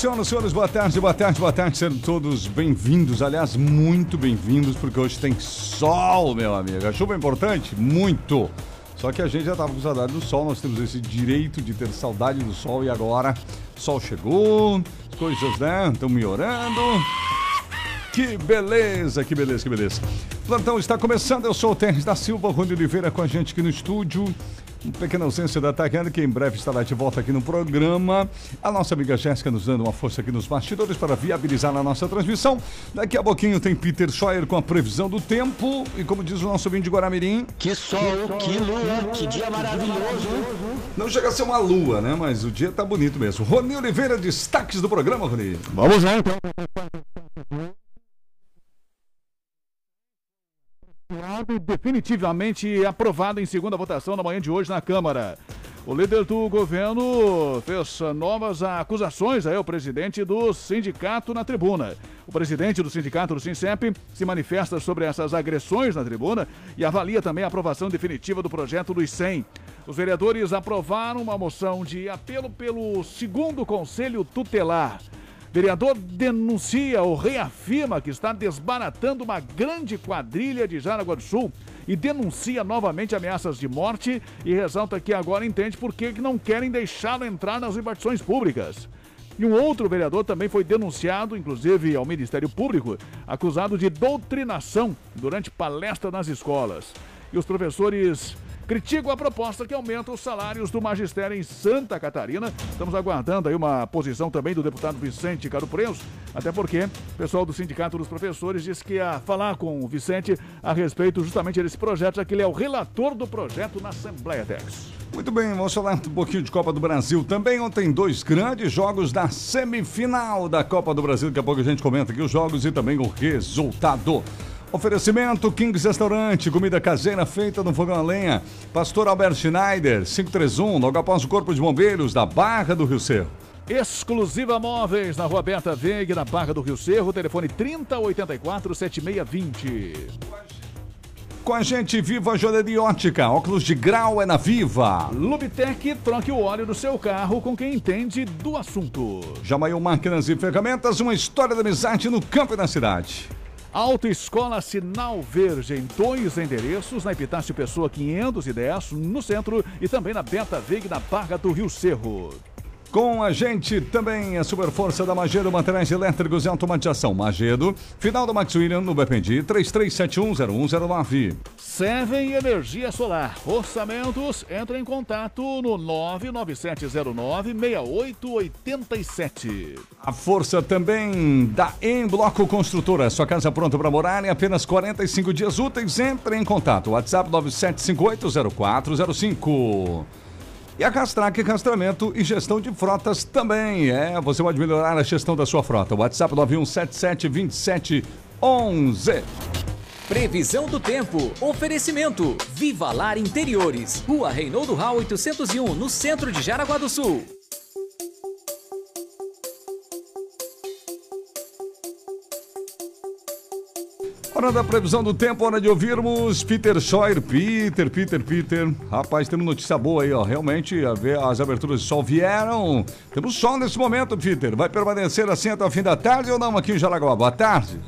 senhoras e senhores, boa tarde, boa tarde, boa tarde. Sejam todos bem-vindos, aliás, muito bem-vindos, porque hoje tem sol, meu amigo. A chuva é importante? Muito. Só que a gente já estava com saudade do sol, nós temos esse direito de ter saudade do sol e agora o sol chegou, as coisas, né, estão melhorando. Que beleza, que beleza, que beleza. Plantão está começando, eu sou o Terres da Silva, Rony Oliveira com a gente aqui no estúdio. Uma pequena ausência da Tayane, que em breve estará de volta aqui no programa. A nossa amiga Jéssica nos dando uma força aqui nos bastidores para viabilizar a nossa transmissão. Daqui a pouquinho tem Peter Scheuer com a previsão do tempo. E como diz o nosso vinho de Guaramirim... Que sol, que lua, que dia maravilhoso. Não chega a ser uma lua, né? Mas o dia tá bonito mesmo. Rony Oliveira, destaques do programa, Rony. Vamos lá, então. E definitivamente aprovado em segunda votação na manhã de hoje na Câmara. O líder do governo fez novas acusações aí ao presidente do sindicato na tribuna. O presidente do sindicato do Sincep se manifesta sobre essas agressões na tribuna e avalia também a aprovação definitiva do projeto dos 100. Os vereadores aprovaram uma moção de apelo pelo segundo conselho tutelar. Vereador denuncia ou reafirma que está desbaratando uma grande quadrilha de Jaraguá do Sul e denuncia novamente ameaças de morte e ressalta que agora entende por que não querem deixá-lo entrar nas repartições públicas. E um outro vereador também foi denunciado, inclusive ao Ministério Público, acusado de doutrinação durante palestra nas escolas. E os professores criticam a proposta que aumenta os salários do magistério em Santa Catarina. Estamos aguardando aí uma posição também do deputado Vicente Caro Preus, até porque o pessoal do Sindicato dos Professores disse que ia falar com o Vicente a respeito justamente desse projeto, já que ele é o relator do projeto na Assembleia Tex. Muito bem, vamos falar um pouquinho de Copa do Brasil. Também ontem dois grandes jogos da semifinal da Copa do Brasil. Daqui a pouco a gente comenta aqui os jogos e também o resultado. Oferecimento Kings Restaurante, comida caseira feita no fogão a lenha. Pastor Albert Schneider, 531, logo após o Corpo de Bombeiros da Barra do Rio Cerro. Exclusiva Móveis, na Rua Berta Veg, na Barra do Rio Cerro, telefone 3084-7620. Com a gente, Viva Joalheria Ótica, óculos de grau é na Viva. Lubitec, troque o óleo do seu carro com quem entende do assunto. Jamaiu Máquinas e Ferramentas, uma história da amizade no campo e na cidade. Autoescola Sinal Verde em dois endereços, na Epitácio Pessoa 510, no centro, e também na Beta Veg, na Barra do Rio Cerro. Com a gente também a super força da Magedo Materiais Elétricos e Automatização. Magedo, final do Max William no BPD 33710109. Seven Energia Solar. Orçamentos, entre em contato no 997096887. A força também da Em Bloco Construtora. Sua casa pronta para morar em apenas 45 dias úteis. Entre em contato. WhatsApp 97580405. E a Castrac Castramento e Gestão de Frotas também. É, você pode melhorar a gestão da sua frota. WhatsApp 91772711. Previsão do tempo. Oferecimento. Viva Lar Interiores. Rua Reinaldo Rau 801, no centro de Jaraguá do Sul. Hora da previsão do tempo, hora de ouvirmos Peter Scheuer. Peter, Peter, Peter. Rapaz, temos notícia boa aí, ó. Realmente, as aberturas de sol vieram. Temos sol nesse momento, Peter. Vai permanecer assim até o fim da tarde ou não aqui em Jaraguá? Boa tarde.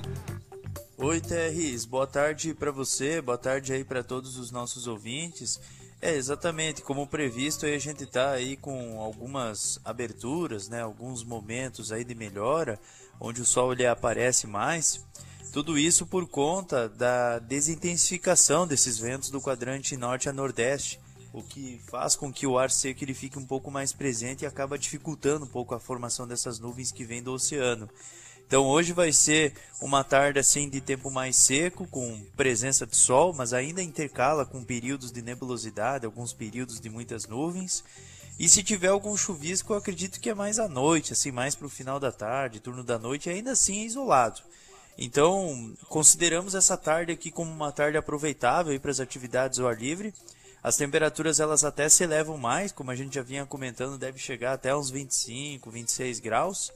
Oi, Terris. Boa tarde para você, boa tarde aí para todos os nossos ouvintes. É, exatamente, como previsto, a gente tá aí com algumas aberturas, né, alguns momentos aí de melhora, onde o sol ele aparece mais. Tudo isso por conta da desintensificação desses ventos do quadrante norte a nordeste, o que faz com que o ar seco ele fique um pouco mais presente e acaba dificultando um pouco a formação dessas nuvens que vêm do oceano. Então hoje vai ser uma tarde assim de tempo mais seco, com presença de sol, mas ainda intercala com períodos de nebulosidade, alguns períodos de muitas nuvens. E se tiver algum chuvisco, eu acredito que é mais à noite, assim, mais para o final da tarde, turno da noite, ainda assim é isolado. Então, consideramos essa tarde aqui como uma tarde aproveitável para as atividades ao ar livre. As temperaturas elas até se elevam mais, como a gente já vinha comentando, deve chegar até uns 25, 26 graus.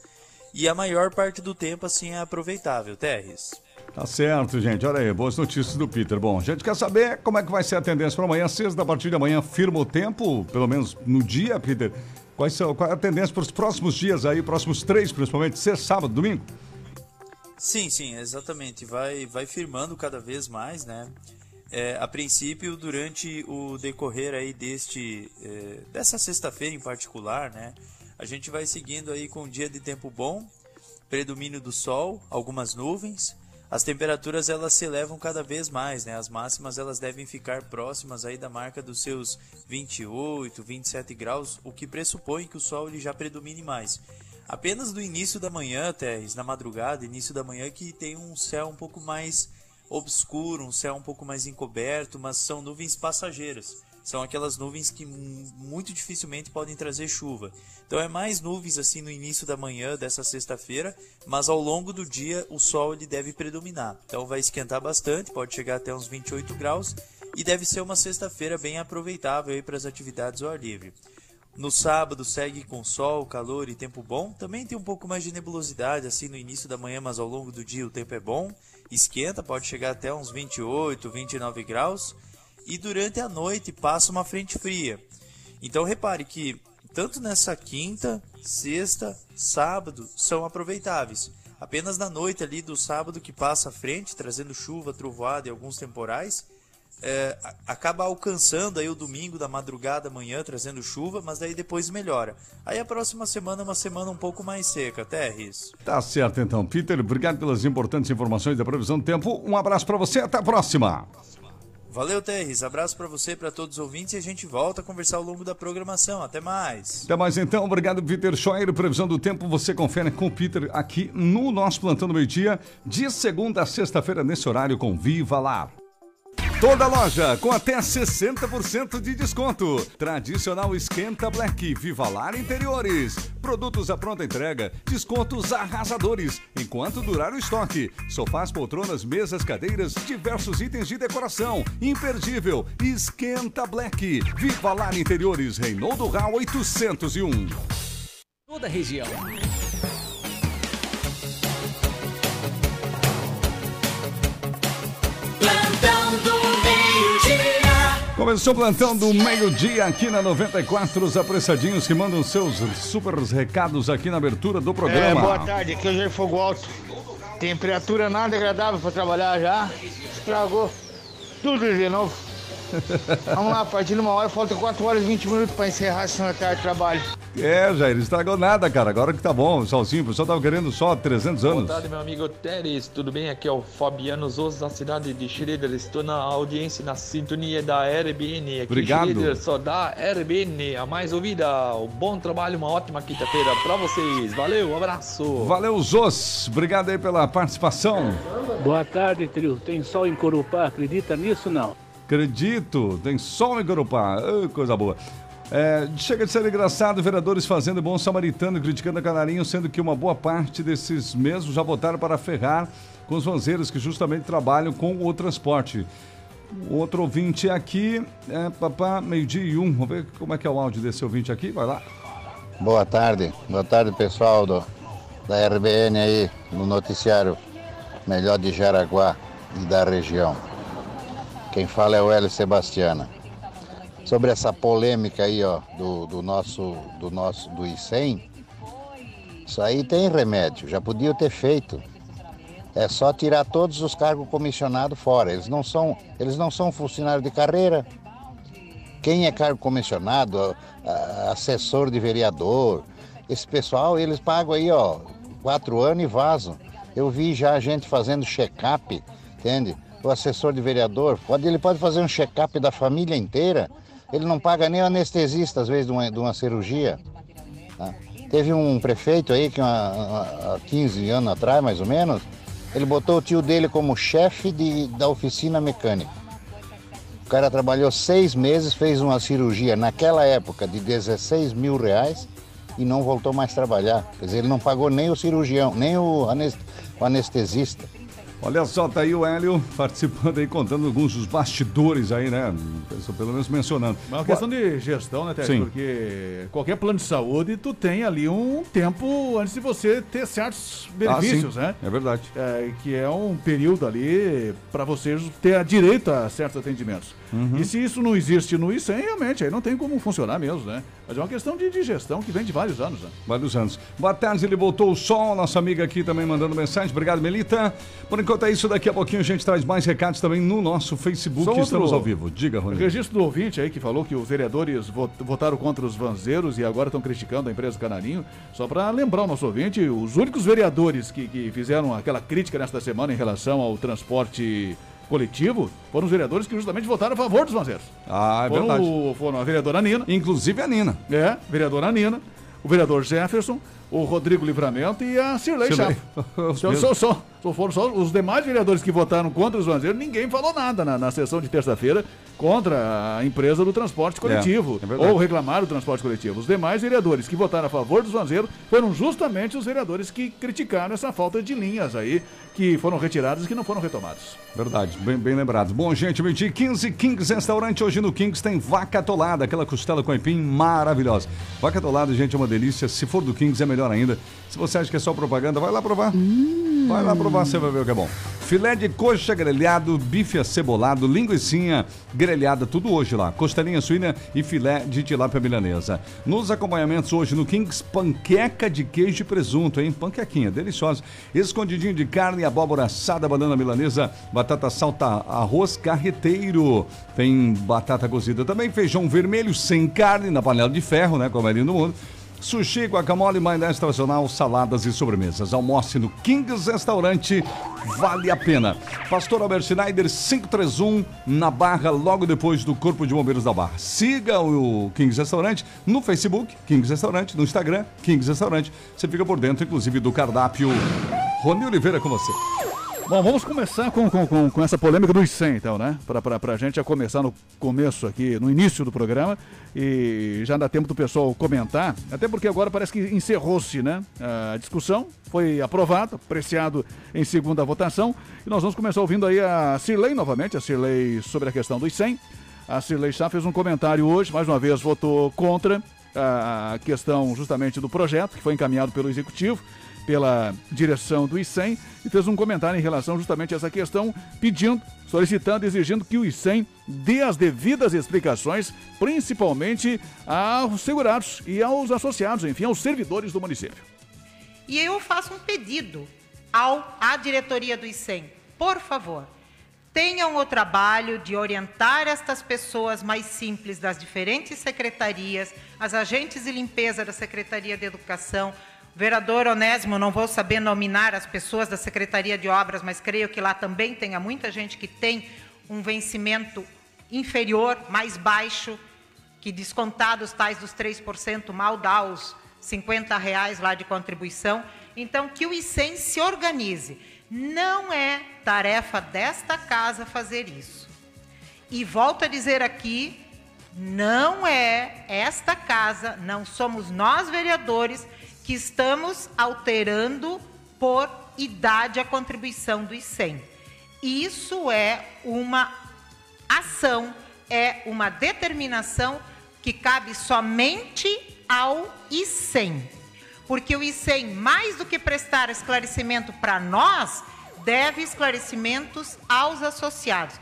E a maior parte do tempo assim é aproveitável, Terres. Tá certo, gente. Olha aí, boas notícias do Peter. Bom, a gente quer saber como é que vai ser a tendência para amanhã, sexta, a partir de amanhã, firma o tempo, pelo menos no dia, Peter. Quais são, qual é a tendência para os próximos dias aí, próximos três, principalmente, sexta, sábado, domingo? Sim, sim, exatamente. Vai, vai firmando cada vez mais, né? É, a princípio, durante o decorrer aí deste, é, dessa sexta-feira em particular, né? A gente vai seguindo aí com um dia de tempo bom, predomínio do sol, algumas nuvens, as temperaturas elas se elevam cada vez mais, né? As máximas elas devem ficar próximas aí da marca dos seus 28, 27 graus, o que pressupõe que o sol ele já predomine mais. Apenas no início da manhã, Terres, na madrugada, início da manhã, que tem um céu um pouco mais obscuro, um céu um pouco mais encoberto, mas são nuvens passageiras são aquelas nuvens que muito dificilmente podem trazer chuva. Então é mais nuvens assim no início da manhã dessa sexta-feira, mas ao longo do dia o sol ele deve predominar. Então vai esquentar bastante, pode chegar até uns 28 graus e deve ser uma sexta-feira bem aproveitável para as atividades ao ar livre. No sábado segue com sol, calor e tempo bom. Também tem um pouco mais de nebulosidade assim no início da manhã, mas ao longo do dia o tempo é bom. Esquenta, pode chegar até uns 28, 29 graus e durante a noite passa uma frente fria. Então repare que tanto nessa quinta, sexta, sábado são aproveitáveis. Apenas na noite ali do sábado que passa a frente, trazendo chuva, trovoada e alguns temporais, é, acaba alcançando aí o domingo da madrugada, manhã, trazendo chuva, mas daí depois melhora. Aí a próxima semana é uma semana um pouco mais seca, até isso. Tá certo então, Peter. Obrigado pelas importantes informações da previsão do tempo. Um abraço para você, até a próxima. Valeu, Terres. Abraço para você e para todos os ouvintes e a gente volta a conversar ao longo da programação. Até mais. Até mais então. Obrigado, Peter Scheuer. Previsão do tempo você confere com o Peter aqui no nosso Plantão do Meio Dia, de segunda a sexta-feira, nesse horário com Viva Lá. Toda loja com até 60% de desconto. Tradicional Esquenta Black, Vivalar Interiores. Produtos à pronta entrega, descontos arrasadores, enquanto durar o estoque. Sofás, poltronas, mesas, cadeiras, diversos itens de decoração. Imperdível. Esquenta Black, Vivalar Interiores, Reinaldo Rau 801. Toda região. Começou o plantão do meio-dia aqui na 94, os apressadinhos que mandam seus super recados aqui na abertura do programa. É, boa tarde, aqui é o Jair Fogo Alto. Temperatura nada agradável para trabalhar já. Estragou tudo de novo. Vamos lá, a partir de uma hora, falta 4 horas e 20 minutos para encerrar essa tarde de trabalho. É, Jair, estragou nada, cara. Agora que tá bom, solzinho. O pessoal tava querendo só 300 anos. Boa tarde, meu amigo Teres. Tudo bem? Aqui é o Fabiano Zos, da cidade de Schroeder. Estou na audiência, na sintonia da RBN. Aqui Obrigado. Schroeder, só da RBN, a mais ouvida. Um bom trabalho, uma ótima quinta-feira para vocês. Valeu, um abraço. Valeu, Zos. Obrigado aí pela participação. Boa tarde, trio. Tem sol em Corupá, acredita nisso não? Acredito, tem sol em Corupá. Oh, coisa boa. É, chega de ser engraçado, vereadores fazendo bom samaritano criticando a Canarinho, sendo que uma boa parte desses mesmos já votaram para ferrar com os vanzeiros que justamente trabalham com o transporte. Outro ouvinte aqui, é papá, meio-dia e um. Vamos ver como é que é o áudio desse ouvinte aqui, vai lá. Boa tarde, boa tarde pessoal do, da RBN aí, no noticiário melhor de Jaraguá e da região. Quem fala é o Hélio Sebastiana sobre essa polêmica aí, ó, do, do nosso, do nosso, do I100, isso aí tem remédio, já podia ter feito. É só tirar todos os cargos comissionados fora. Eles não são, eles não são funcionários de carreira. Quem é cargo comissionado, assessor de vereador, esse pessoal, eles pagam aí, ó, quatro anos e vazam. Eu vi já a gente fazendo check-up, entende? O assessor de vereador, pode, ele pode fazer um check-up da família inteira ele não paga nem o anestesista, às vezes, de uma, de uma cirurgia. Tá? Teve um prefeito aí que há 15 anos atrás, mais ou menos, ele botou o tio dele como chefe de, da oficina mecânica. O cara trabalhou seis meses, fez uma cirurgia naquela época de 16 mil reais e não voltou mais a trabalhar. Quer dizer, ele não pagou nem o cirurgião, nem o, anestesista. Olha só, tá aí o Hélio participando aí, contando alguns dos bastidores aí, né? Pelo menos mencionando. Mas é uma questão de gestão, né, Tércio? Sim. Porque qualquer plano de saúde, tu tem ali um tempo antes de você ter certos benefícios, ah, né? É verdade. É, que é um período ali para vocês ter direito a certos atendimentos. Uhum. E se isso não existe no ICEM, realmente, aí não tem como funcionar mesmo, né? Mas é uma questão de, de gestão que vem de vários anos, né? Vários anos. Boa tarde, ele voltou o sol, nossa amiga aqui também mandando mensagem. Obrigado, Melita. Por enquanto é isso, daqui a pouquinho a gente traz mais recados também no nosso Facebook, outro- estamos ao vivo. Diga, Rony. Registro do ouvinte aí que falou que os vereadores vo- votaram contra os vanzeiros e agora estão criticando a empresa Canarinho. Só para lembrar o nosso ouvinte, os únicos vereadores que, que fizeram aquela crítica nesta semana em relação ao transporte coletivo foram os vereadores que justamente votaram a favor dos vanzeiros. Ah, é foram, verdade. o- foram a vereadora Nina. Inclusive a Nina. É, vereadora Nina, o vereador Jefferson, o Rodrigo Livramento e a Cirlei. Chapo. Os Então, só, só foram só os demais vereadores que votaram contra os vanzeiros, ninguém falou nada na, na sessão de terça-feira contra a empresa do transporte coletivo. É, é ou reclamaram do transporte coletivo. Os demais vereadores que votaram a favor dos vanzeiros foram justamente os vereadores que criticaram essa falta de linhas aí, que foram retiradas e que não foram retomadas. Verdade, bem, bem lembrado. Bom, gente, meio-dia e 15, Kings Restaurante. Hoje no Kings tem vaca atolada, aquela costela com aipim maravilhosa. Vaca atolada, gente, é uma delícia. Se for do Kings, é melhor ainda. Se você acha que é só propaganda, vai lá provar. Vai lá provar, você vai ver o que é bom. Filé de coxa grelhado, bife acebolado, linguiçinha grelhada, tudo hoje lá. Costelinha suína e filé de tilápia milanesa. Nos acompanhamentos hoje no Kings, panqueca de queijo e presunto, hein? Panquequinha, deliciosa. Escondidinho de carne, abóbora assada, banana milanesa, batata salta, arroz carreteiro. Tem batata cozida também, feijão vermelho sem carne na panela de ferro, né? Como é lindo no mundo. Sushi, guacamole, maionese tradicional, saladas e sobremesas. Almoce no Kings Restaurante, vale a pena. Pastor Albert Schneider, 531, na Barra, logo depois do Corpo de Bombeiros da Barra. Siga o Kings Restaurante no Facebook, Kings Restaurante, no Instagram, Kings Restaurante. Você fica por dentro, inclusive, do cardápio. Rony Oliveira com você. Bom, vamos começar com, com, com, com essa polêmica dos 100, então, né? Pra, pra gente já começar no começo aqui, no início do programa, e já dá tempo do pessoal comentar, até porque agora parece que encerrou-se, né? A discussão foi aprovado, apreciado em segunda votação, e nós vamos começar ouvindo aí a Cirlei novamente, a Cirlei sobre a questão dos 100. A Cirlei Sá fez um comentário hoje, mais uma vez votou contra a questão justamente do projeto, que foi encaminhado pelo Executivo, pela direção do ICEM e fez um comentário em relação justamente a essa questão, pedindo, solicitando, exigindo que o ICEM dê as devidas explicações, principalmente aos segurados e aos associados, enfim, aos servidores do município. E eu faço um pedido ao, à diretoria do ICEM. Por favor, tenham o trabalho de orientar estas pessoas mais simples das diferentes secretarias, as agentes de limpeza da Secretaria de Educação, Vereador Onésimo, não vou saber nominar as pessoas da Secretaria de Obras, mas creio que lá também tenha muita gente que tem um vencimento inferior, mais baixo, que descontados tais dos 3%, mal dá os 50 reais lá de contribuição. Então, que o ICEM se organize. Não é tarefa desta casa fazer isso. E volto a dizer aqui, não é esta casa, não somos nós vereadores que estamos alterando por idade a contribuição do ICEM. Isso é uma ação, é uma determinação que cabe somente ao ICEM. Porque o ICEM, mais do que prestar esclarecimento para nós, deve esclarecimentos aos associados.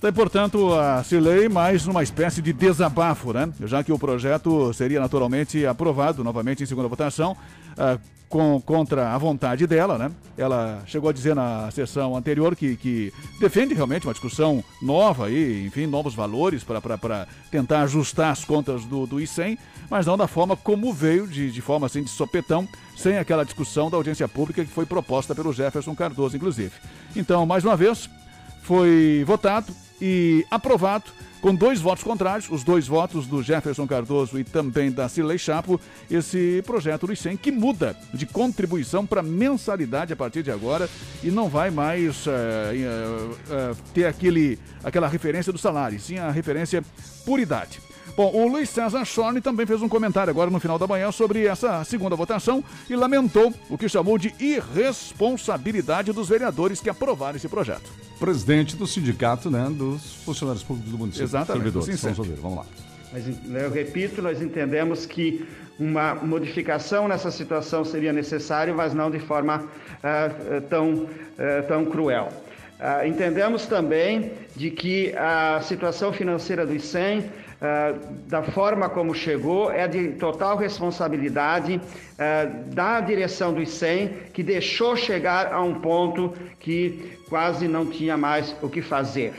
Está, portanto, a Cirlei mais uma espécie de desabafo, né? Já que o projeto seria naturalmente aprovado novamente em segunda votação, ah, com, contra a vontade dela, né? Ela chegou a dizer na sessão anterior que, que defende realmente uma discussão nova aí, enfim, novos valores para tentar ajustar as contas do, do ICEM, mas não da forma como veio, de, de forma assim de sopetão, sem aquela discussão da audiência pública que foi proposta pelo Jefferson Cardoso, inclusive. Então, mais uma vez, foi votado e aprovado com dois votos contrários, os dois votos do Jefferson Cardoso e também da Cirlei Chapo, esse projeto do ICEM que muda de contribuição para mensalidade a partir de agora e não vai mais eh, eh, eh, ter aquele, aquela referência do salário, sim a referência por idade. Bom, o Luiz César Schorne também fez um comentário agora no final da manhã sobre essa segunda votação e lamentou o que chamou de irresponsabilidade dos vereadores que aprovaram esse projeto. Presidente do sindicato, né, dos funcionários públicos do município. Exatamente, Servidores. Vamos ouvir, vamos lá. Mas eu repito, nós entendemos que uma modificação nessa situação seria necessário, mas não de forma ah, tão, ah, tão cruel. Ah, entendemos também de que a situação financeira do ICEM, ah, da forma como chegou, é de total responsabilidade ah, da direção do ICEM, que deixou chegar a um ponto que quase não tinha mais o que fazer.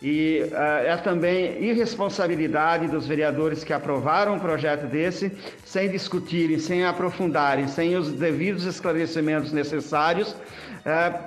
E ah, é também irresponsabilidade dos vereadores que aprovaram um projeto desse sem discutirem, sem aprofundarem, sem os devidos esclarecimentos necessários, ah,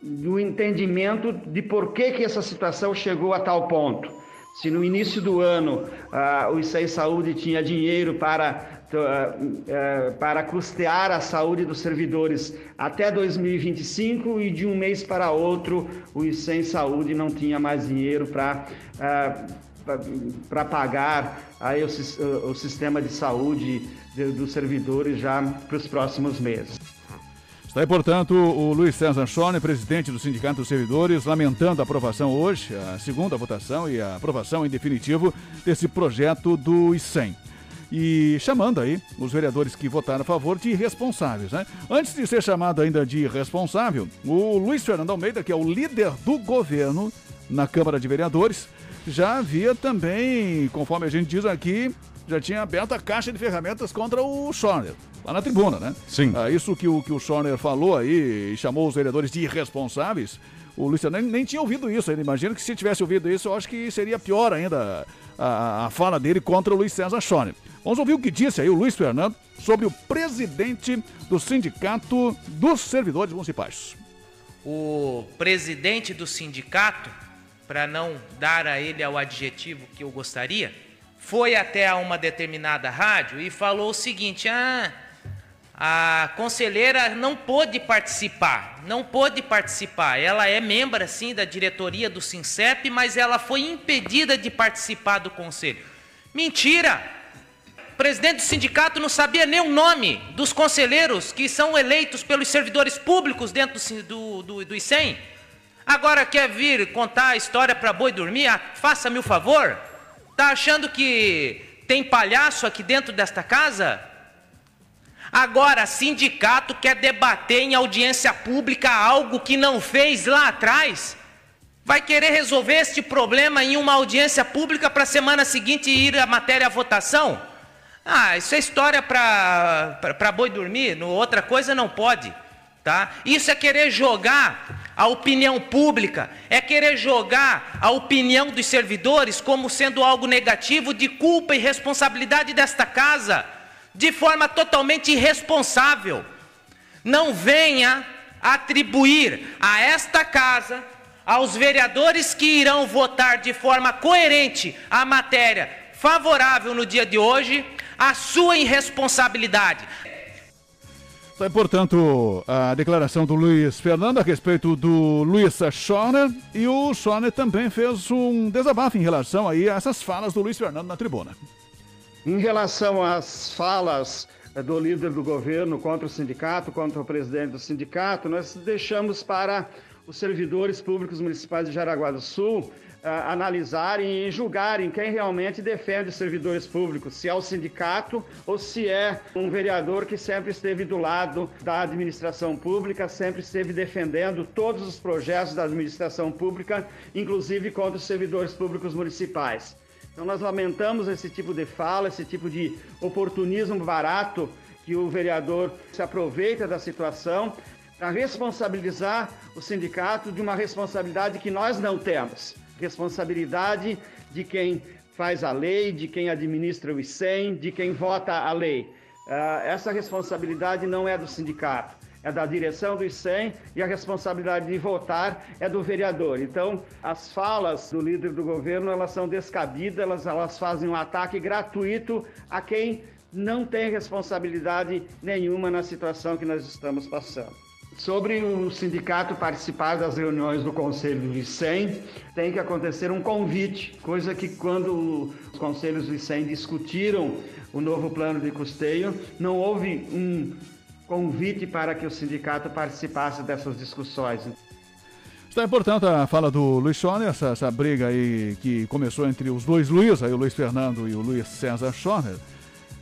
do entendimento de por que, que essa situação chegou a tal ponto. Se no início do ano ah, o ICEI Saúde tinha dinheiro para, ah, ah, para custear a saúde dos servidores até 2025 e de um mês para outro o ICEI Saúde não tinha mais dinheiro para ah, para pagar aí o, o sistema de saúde de- dos servidores já para os próximos meses. Está aí, portanto, o Luiz César Schorne, presidente do Sindicato dos Servidores, lamentando a aprovação hoje, a segunda votação e a aprovação em definitivo desse projeto do ICEM. E chamando aí os vereadores que votaram a favor de irresponsáveis, né? Antes de ser chamado ainda de irresponsável, o Luiz Fernando Almeida, que é o líder do governo na Câmara de Vereadores, já havia também, conforme a gente diz aqui, já tinha aberto a caixa de ferramentas contra o Schorner, lá na tribuna, né? Sim. Ah, isso que o, que o Schorner falou aí e chamou os vereadores de irresponsáveis, o Luiz Fernando nem, nem tinha ouvido isso ainda. Imagino que se tivesse ouvido isso, eu acho que seria pior ainda a, a fala dele contra o Luiz César Schorner. Vamos ouvir o que disse aí o Luiz Fernando sobre o presidente do Sindicato dos Servidores Municipais. o presidente do sindicato, para não dar a ele o adjetivo que eu gostaria, foi até a uma determinada rádio e falou o seguinte: ah, a conselheira não pôde participar, não pôde participar. Ela é membro, sim, da diretoria do SINCEP, mas ela foi impedida de participar do conselho. Mentira! O presidente do sindicato não sabia nem o nome dos conselheiros que são eleitos pelos servidores públicos dentro do, do, do ICEM. Agora quer vir contar a história para boi dormir? Ah, Faça-me o favor. Tá achando que tem palhaço aqui dentro desta casa? Agora, sindicato quer debater em audiência pública algo que não fez lá atrás? Vai querer resolver este problema em uma audiência pública para a semana seguinte ir a matéria à votação? Ah, isso é história para boi dormir, no, outra coisa não pode. Tá? Isso é querer jogar a opinião pública, é querer jogar a opinião dos servidores como sendo algo negativo de culpa e responsabilidade desta casa, de forma totalmente irresponsável. Não venha atribuir a esta casa, aos vereadores que irão votar de forma coerente a matéria favorável no dia de hoje, a sua irresponsabilidade. Aí, portanto, a declaração do Luiz Fernando a respeito do Luiz Schorner e o Schorner também fez um desabafo em relação aí a essas falas do Luiz Fernando na tribuna. Em relação às falas eh, do líder do governo contra o sindicato, contra o presidente do sindicato, nós deixamos para os servidores públicos municipais de Jaraguá do Sul ah, analisarem e julgarem quem realmente defende os servidores públicos, se é o sindicato ou se é um vereador que sempre esteve do lado da administração pública, sempre esteve defendendo todos os projetos da administração pública, inclusive contra os servidores públicos municipais. Então nós lamentamos esse tipo de fala, esse tipo de oportunismo barato que o vereador se aproveita da situação para responsabilizar o sindicato de uma responsabilidade que nós não temos. Responsabilidade de quem faz a lei, de quem administra o ICEM, de quem vota a lei. Ah, essa responsabilidade não é do sindicato, é da direção do ICEM e a responsabilidade de votar é do vereador. Então, as falas do líder do governo, elas são descabidas, elas, elas fazem um ataque gratuito a quem não tem responsabilidade nenhuma na situação que nós estamos passando. Sobre o sindicato participar das reuniões do Conselho do ICEM, tem que acontecer um convite, coisa que quando os conselhos do ICEM discutiram o novo plano de custeio, não houve um convite para que o sindicato participasse dessas discussões. Está importante a fala do Luiz Schoner, essa, essa briga aí que começou entre os dois Luiz, aí o Luiz Fernando e o Luiz César Schoner,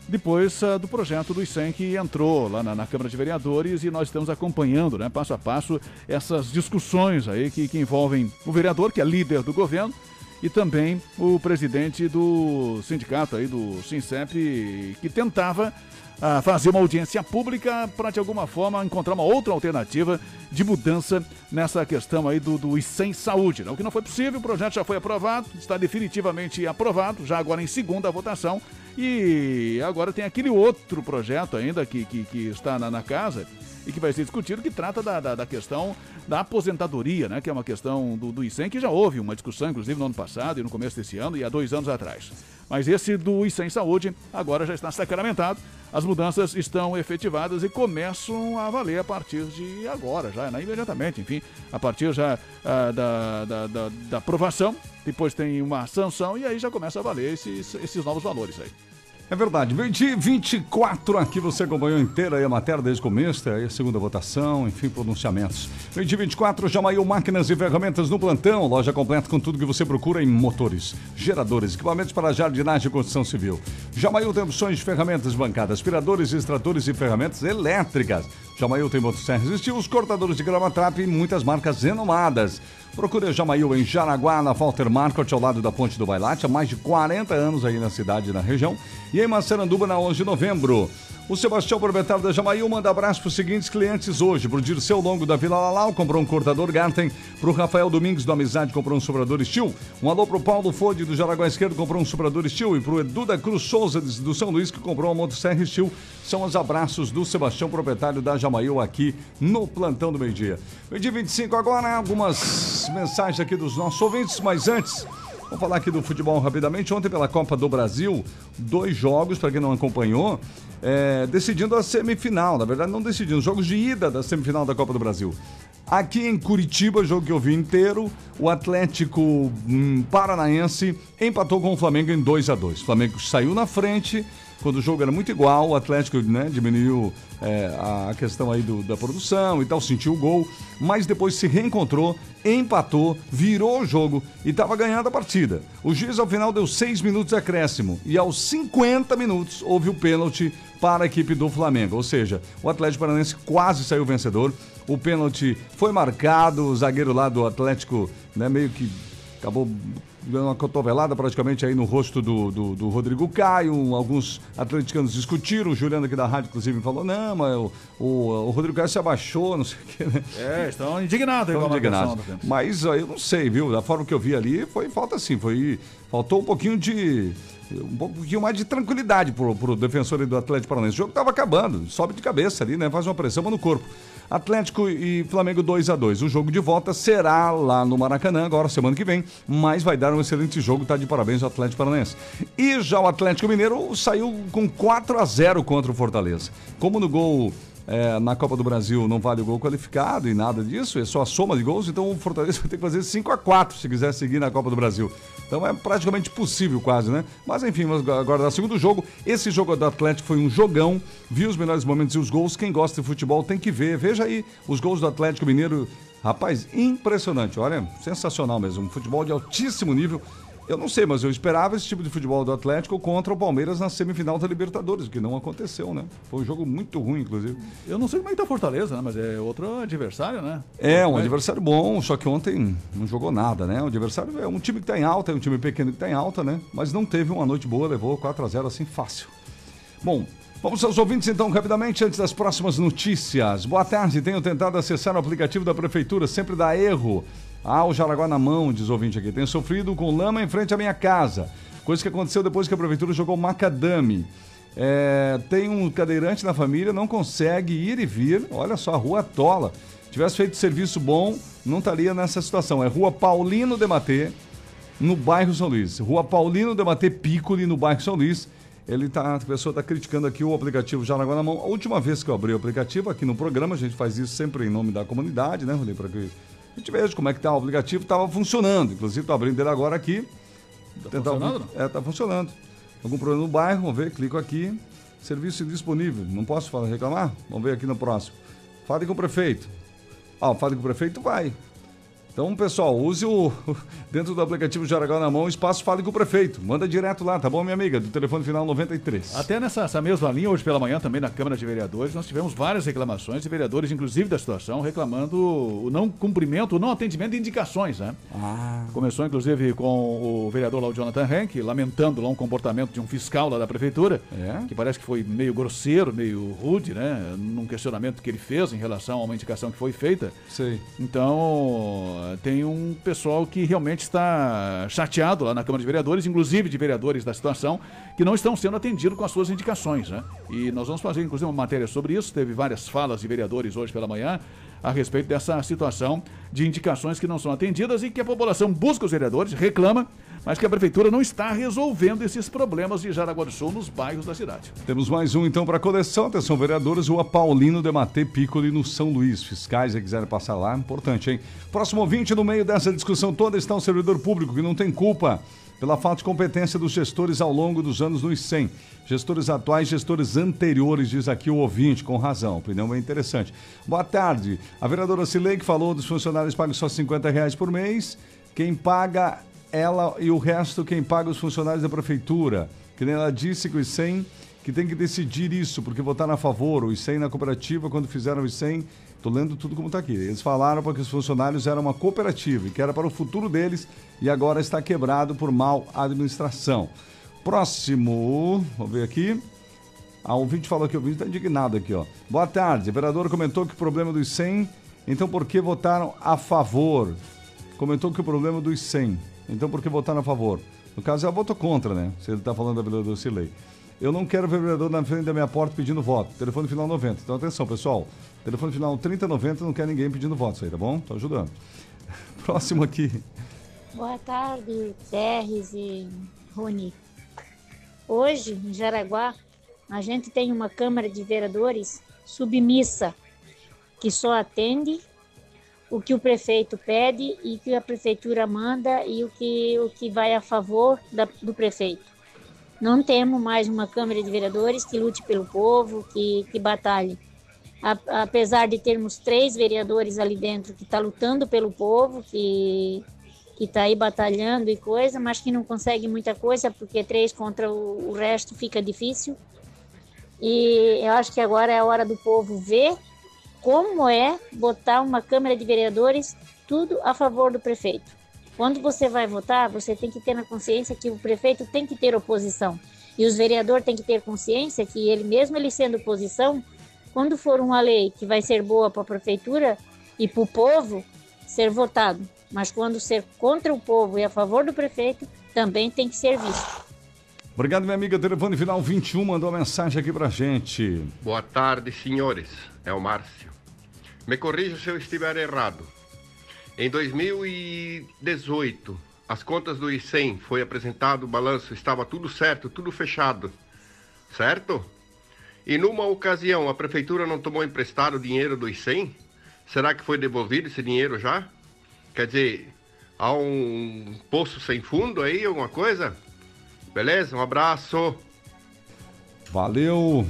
depois uh, do projeto do ICEM que entrou lá na, na, Câmara de Vereadores e nós estamos acompanhando, né, passo a passo, essas discussões aí que, que envolvem o vereador, que é líder do governo, e também o presidente do sindicato aí do Sincep, que tentava a fazer uma audiência pública para, de alguma forma, encontrar uma outra alternativa de mudança nessa questão aí do, do ICEM Saúde. Né? O que não foi possível, o projeto já foi aprovado, está definitivamente aprovado, já agora em segunda votação. E agora tem aquele outro projeto ainda que, que, que está na, na casa e que vai ser discutido, que trata da, da, da, questão da aposentadoria, né? Que é uma questão do, do ICEM, que já houve uma discussão, inclusive, no ano passado e no começo desse ano e há dois anos atrás. Mas esse do ICEM Saúde agora já está sacramentado as mudanças estão efetivadas e começam a valer a partir de agora, já, né? imediatamente, enfim, a partir já ah, da, da, da, da aprovação, depois tem uma sanção e aí já começa a valer esses, esses novos valores aí. É verdade. Meio dia 24 aqui você acompanhou inteira aí a matéria desde o começo, aí a segunda votação, enfim, pronunciamentos. Meio dia 24, Jamaiu Máquinas e Ferramentas no plantão. Loja completa com tudo que você procura em motores, geradores, equipamentos para jardinagem e construção civil. Jamaiu tem opções de ferramentas bancadas, aspiradores, extratores e ferramentas elétricas. Jamaiu tem motosserras estilos, cortadores de grama trap e muitas marcas renomadas. Procure a Jamail em Jaraguá, na Walter Marcot, ao lado da Ponte do Bailate, há mais de 40 anos aí na cidade e na região. E em Massaranduba, na 11 de novembro. O Sebastião, proprietário da Jamail, manda abraço para os seguintes clientes hoje. Para o Dirceu Longo da Vila Lalau, comprou um cortador Garten. Para o Rafael Domingos do Amizade, comprou um sobrador Steel. Um alô para o Paulo Fode do Jaraguá Esquerdo, comprou um sobrador Steel. E para o Edu da Cruz Souza do São Luís, que comprou uma motosserra Steel. São os abraços do Sebastião, proprietário da Jamail, aqui no Plantão do Meio Dia. Meio dia 25 agora, algumas mensagens aqui dos nossos ouvintes, mas antes... Vamos falar aqui do futebol rapidamente. Ontem, pela Copa do Brasil, dois jogos, para quem não acompanhou, é, decidindo a semifinal. Na verdade, não decidindo, jogos de ida da semifinal da Copa do Brasil. Aqui em Curitiba, jogo que eu vi inteiro, o Atlético hum, Paranaense empatou com o Flamengo em 2 a 2 O Flamengo saiu na frente, quando o jogo era muito igual, o Atlético né, diminuiu é, a questão aí do, da produção e tal, sentiu o gol, mas depois se reencontrou, empatou, virou o jogo e estava ganhando a partida. O juiz ao final deu seis minutos acréscimo e aos 50 minutos houve o pênalti para a equipe do Flamengo, ou seja, o Atlético Paranaense quase saiu vencedor. O pênalti foi marcado, o zagueiro lá do Atlético, né, meio que acabou dando uma cotovelada praticamente aí no rosto do, do, do, Rodrigo Caio. Alguns atleticanos discutiram. O Juliano aqui da rádio, inclusive, falou: não, mas o, o, o Rodrigo Caio se abaixou, não sei o quê, né? É, estão indignados estão indignados. Mas eu não sei, viu? Da forma que eu vi ali, foi falta assim, foi. Faltou um pouquinho de um pouquinho mais de tranquilidade pro, pro defensor do Atlético Paranaense. O jogo estava acabando, sobe de cabeça ali, né? Faz uma pressão no corpo. Atlético e Flamengo 2 a 2 O jogo de volta será lá no Maracanã, agora semana que vem, mas vai dar um excelente jogo, tá de parabéns ao Atlético Paranaense. E já o Atlético Mineiro saiu com 4 a 0 contra o Fortaleza. Como no gol é, na Copa do Brasil não vale o gol qualificado e nada disso, é só a soma de gols, então o Fortaleza vai ter que fazer 5 a 4 se quiser seguir na Copa do Brasil. Então é praticamente possível quase, né? Mas enfim, agora no segundo jogo, esse jogo do Atlético foi um jogão, viu os melhores momentos e os gols, quem gosta de futebol tem que ver, veja aí os gols do Atlético Mineiro, rapaz, impressionante, olha, sensacional mesmo, um futebol de altíssimo nível, eu não sei, mas eu esperava esse tipo de futebol do Atlético contra o Palmeiras na semifinal da Libertadores, o que não aconteceu, né? Foi um jogo muito ruim, inclusive. Eu não sei como é que tá Fortaleza, né? Mas é outro adversário, né? É, um adversário bom, só que ontem não jogou nada, né? O adversário é um time que tá em alta, é um time pequeno que tá em alta, né? Mas não teve uma noite boa, levou 4 a 0 assim fácil. Bom, Vamos aos ouvintes então rapidamente antes das próximas notícias. Boa tarde, tenho tentado acessar o aplicativo da prefeitura, sempre dá erro. Ah, o Jaraguá na mão, diz o ouvinte aqui. Tenho sofrido com lama em frente à minha casa. Coisa que aconteceu depois que a prefeitura jogou macadame. É, tem um cadeirante na família, não consegue ir e vir. Olha só, a rua tola. Tivesse feito serviço bom, não estaria nessa situação. É Rua Paulino de Matê, no bairro São Luís. Rua Paulino de Matê Piccoli, no bairro São Luís. Ele tá, a pessoa está criticando aqui o aplicativo Jaraguá na mão. A última vez que eu abri o aplicativo aqui no programa, a gente faz isso sempre em nome da comunidade, né, Rony? Para que a gente veja como é que tá o aplicativo, estava funcionando. Inclusive, estou abrindo ele agora aqui. Tá funcionando? É, tá funcionando. Algum problema no bairro, vamos ver, clico aqui. Serviço indisponível. Não posso falar, reclamar? Vamos ver aqui no próximo. Fale com o prefeito. Ah, fale com o prefeito, vai. Então, pessoal, use o dentro do aplicativo Jaraguá na mão, o espaço fale com o prefeito. Manda direto lá, tá bom, minha amiga? Do telefone final 93. Até nessa essa mesma linha, hoje pela manhã, também na Câmara de Vereadores, nós tivemos várias reclamações de vereadores, inclusive da situação, reclamando o não cumprimento, o não atendimento de indicações, né? Ah. Começou, inclusive, com o vereador lá, o Jonathan Henk, lamentando lá um comportamento de um fiscal lá da prefeitura, É? que parece que foi meio grosseiro, meio rude, né? Num questionamento que ele fez em relação a uma indicação que foi feita. Sei. Então, tem um pessoal que realmente está chateado lá na Câmara de Vereadores, inclusive de vereadores da situação, que não estão sendo atendidos com as suas indicações, né? E nós vamos fazer, inclusive, uma matéria sobre isso. Teve várias falas de vereadores hoje pela manhã a respeito dessa situação de indicações que não são atendidas e que a população busca os vereadores, reclama, mas que a prefeitura não está resolvendo esses problemas de Jaraguá do Sul nos bairros da cidade. Temos mais um então para a coleção. Atenção, vereadores, Rua Paulino de Matê Piccoli no São Luís. Fiscais, se quiserem passar lá, importante, hein? Próximo ouvinte, no meio dessa discussão toda, está um servidor público que não tem culpa pela falta de competência dos gestores ao longo dos anos no ICEM. Gestores atuais, gestores anteriores, diz aqui o ouvinte, com razão. Opinião bem interessante. Boa tarde. A vereadora Cilei que falou dos funcionários pagam só 50 reais por mês. Quem paga ela e o resto quem paga os funcionários da prefeitura. Que nem ela disse que o ICEM que tem que decidir isso, porque votaram a favor, o ICEM na cooperativa, quando fizeram o ICEM, tô lendo tudo como está aqui. Eles falaram porque os funcionários eram uma cooperativa e que era para o futuro deles e agora está quebrado por mal administração. Próximo, vamos ver aqui. A ouvinte falou que o ouvinte está indignado aqui, ó. Boa tarde. A vereadora comentou que o problema dos 100, então por que votaram a favor? Comentou que o problema dos 100, então por que votaram a favor? No caso, ela votou contra, né? Se ele está falando da vereadora Cilei. Eu não quero ver vereador na frente da minha porta pedindo voto. Telefone final 90. Então atenção, pessoal. Telefone final 3090 não quer ninguém pedindo voto isso aí, tá bom? Tô ajudando. Próximo aqui. Boa tarde, Terres e Rony. Hoje, em Jaraguá, a gente tem uma Câmara de Vereadores submissa, que só atende o que o prefeito pede e que a prefeitura manda e o que, o que vai a favor da, do prefeito. Não temos mais uma Câmara de Vereadores que lute pelo povo, que, que batalhe. A- apesar de termos três vereadores ali dentro que estão lutando pelo povo, que está aí batalhando e coisa, mas que não consegue muita coisa, porque três contra o, o resto fica difícil. E eu acho que agora é a hora do povo ver como é botar uma Câmara de Vereadores tudo a favor do prefeito. Quando você vai votar, você tem que ter na consciência que o prefeito tem que ter oposição. E os vereadores têm que ter consciência que ele, mesmo ele sendo oposição, quando for uma lei que vai ser boa para a prefeitura e para o povo, ser votado. Mas quando ser contra o povo e a favor do prefeito, também tem que ser visto. Obrigado, minha amiga. Telefone final 21 mandou uma mensagem aqui pra gente. Boa tarde, senhores. É o Márcio. Me corrija se eu estiver errado. Em 2018, as contas do ICEM foi apresentado o balanço, estava tudo certo, tudo fechado. Certo? E numa ocasião a prefeitura não tomou emprestado o dinheiro do ICEM? Será que foi devolvido esse dinheiro já? Quer dizer, há um poço sem fundo aí, alguma coisa? Beleza? Um abraço. Valeu.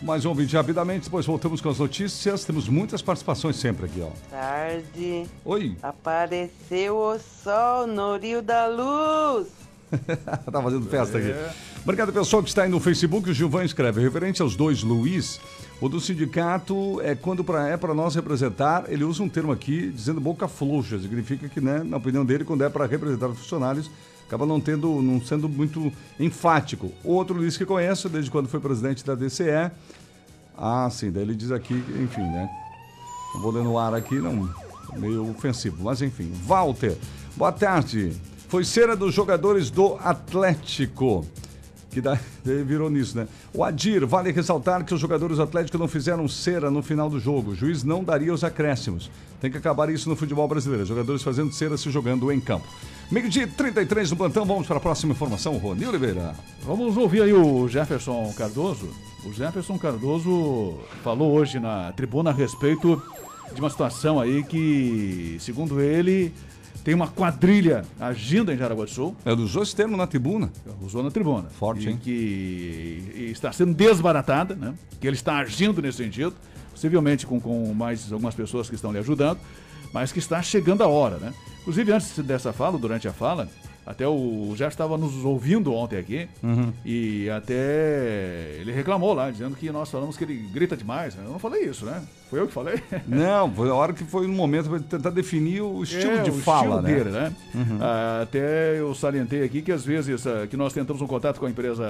Mais um vídeo rapidamente, depois voltamos com as notícias. Temos muitas participações sempre aqui, ó. Tarde. Oi. Apareceu o sol no Rio da Luz. tá fazendo festa É. aqui. Obrigado, pessoal que está aí no Facebook. O Gilvan escreve, referente aos dois Luiz, o do sindicato é quando pra, é para nós representar, ele usa um termo aqui dizendo boca frouxa, significa que, né, na opinião dele, quando é para representar os funcionários, acaba não tendo, não sendo muito enfático. Outro Luiz que conheço, desde quando foi presidente da DCE. Ah, sim, daí ele diz aqui, enfim, né? Não vou ler no ar aqui, não. Meio ofensivo, mas enfim. Walter, boa tarde. Foi cera dos jogadores do Atlético. Que dá, daí virou nisso, né? O Adir, vale ressaltar que os jogadores atléticos não fizeram cera no final do jogo. O juiz não daria os acréscimos. Tem que acabar isso no futebol brasileiro. Jogadores fazendo cera se jogando em campo. Meio-dia 33 no plantão, vamos para a próxima informação, Rony Oliveira. Vamos ouvir aí o Jefferson Cardoso. O Jefferson Cardoso falou hoje na tribuna a respeito de uma situação aí que, segundo ele, tem uma quadrilha agindo em Jaraguá do Sul. Ele usou esse termo na tribuna. Usou na tribuna. Forte, e hein? Que está sendo desbaratada, né? Que ele está agindo nesse sentido, possivelmente com, com mais algumas pessoas que estão lhe ajudando, mas que está chegando a hora, né? Inclusive, antes dessa fala, durante a fala, até o já estava nos ouvindo ontem aqui Uhum. e até ele reclamou lá, dizendo que nós falamos que ele grita demais. né? Eu não falei isso, né? Foi eu que falei. Não, foi a hora que foi no momento para tentar definir o estilo É, de o fala, estilo né? dele, né? Uhum. Ah, até eu salientei aqui que às vezes ah, que nós tentamos um contato com a empresa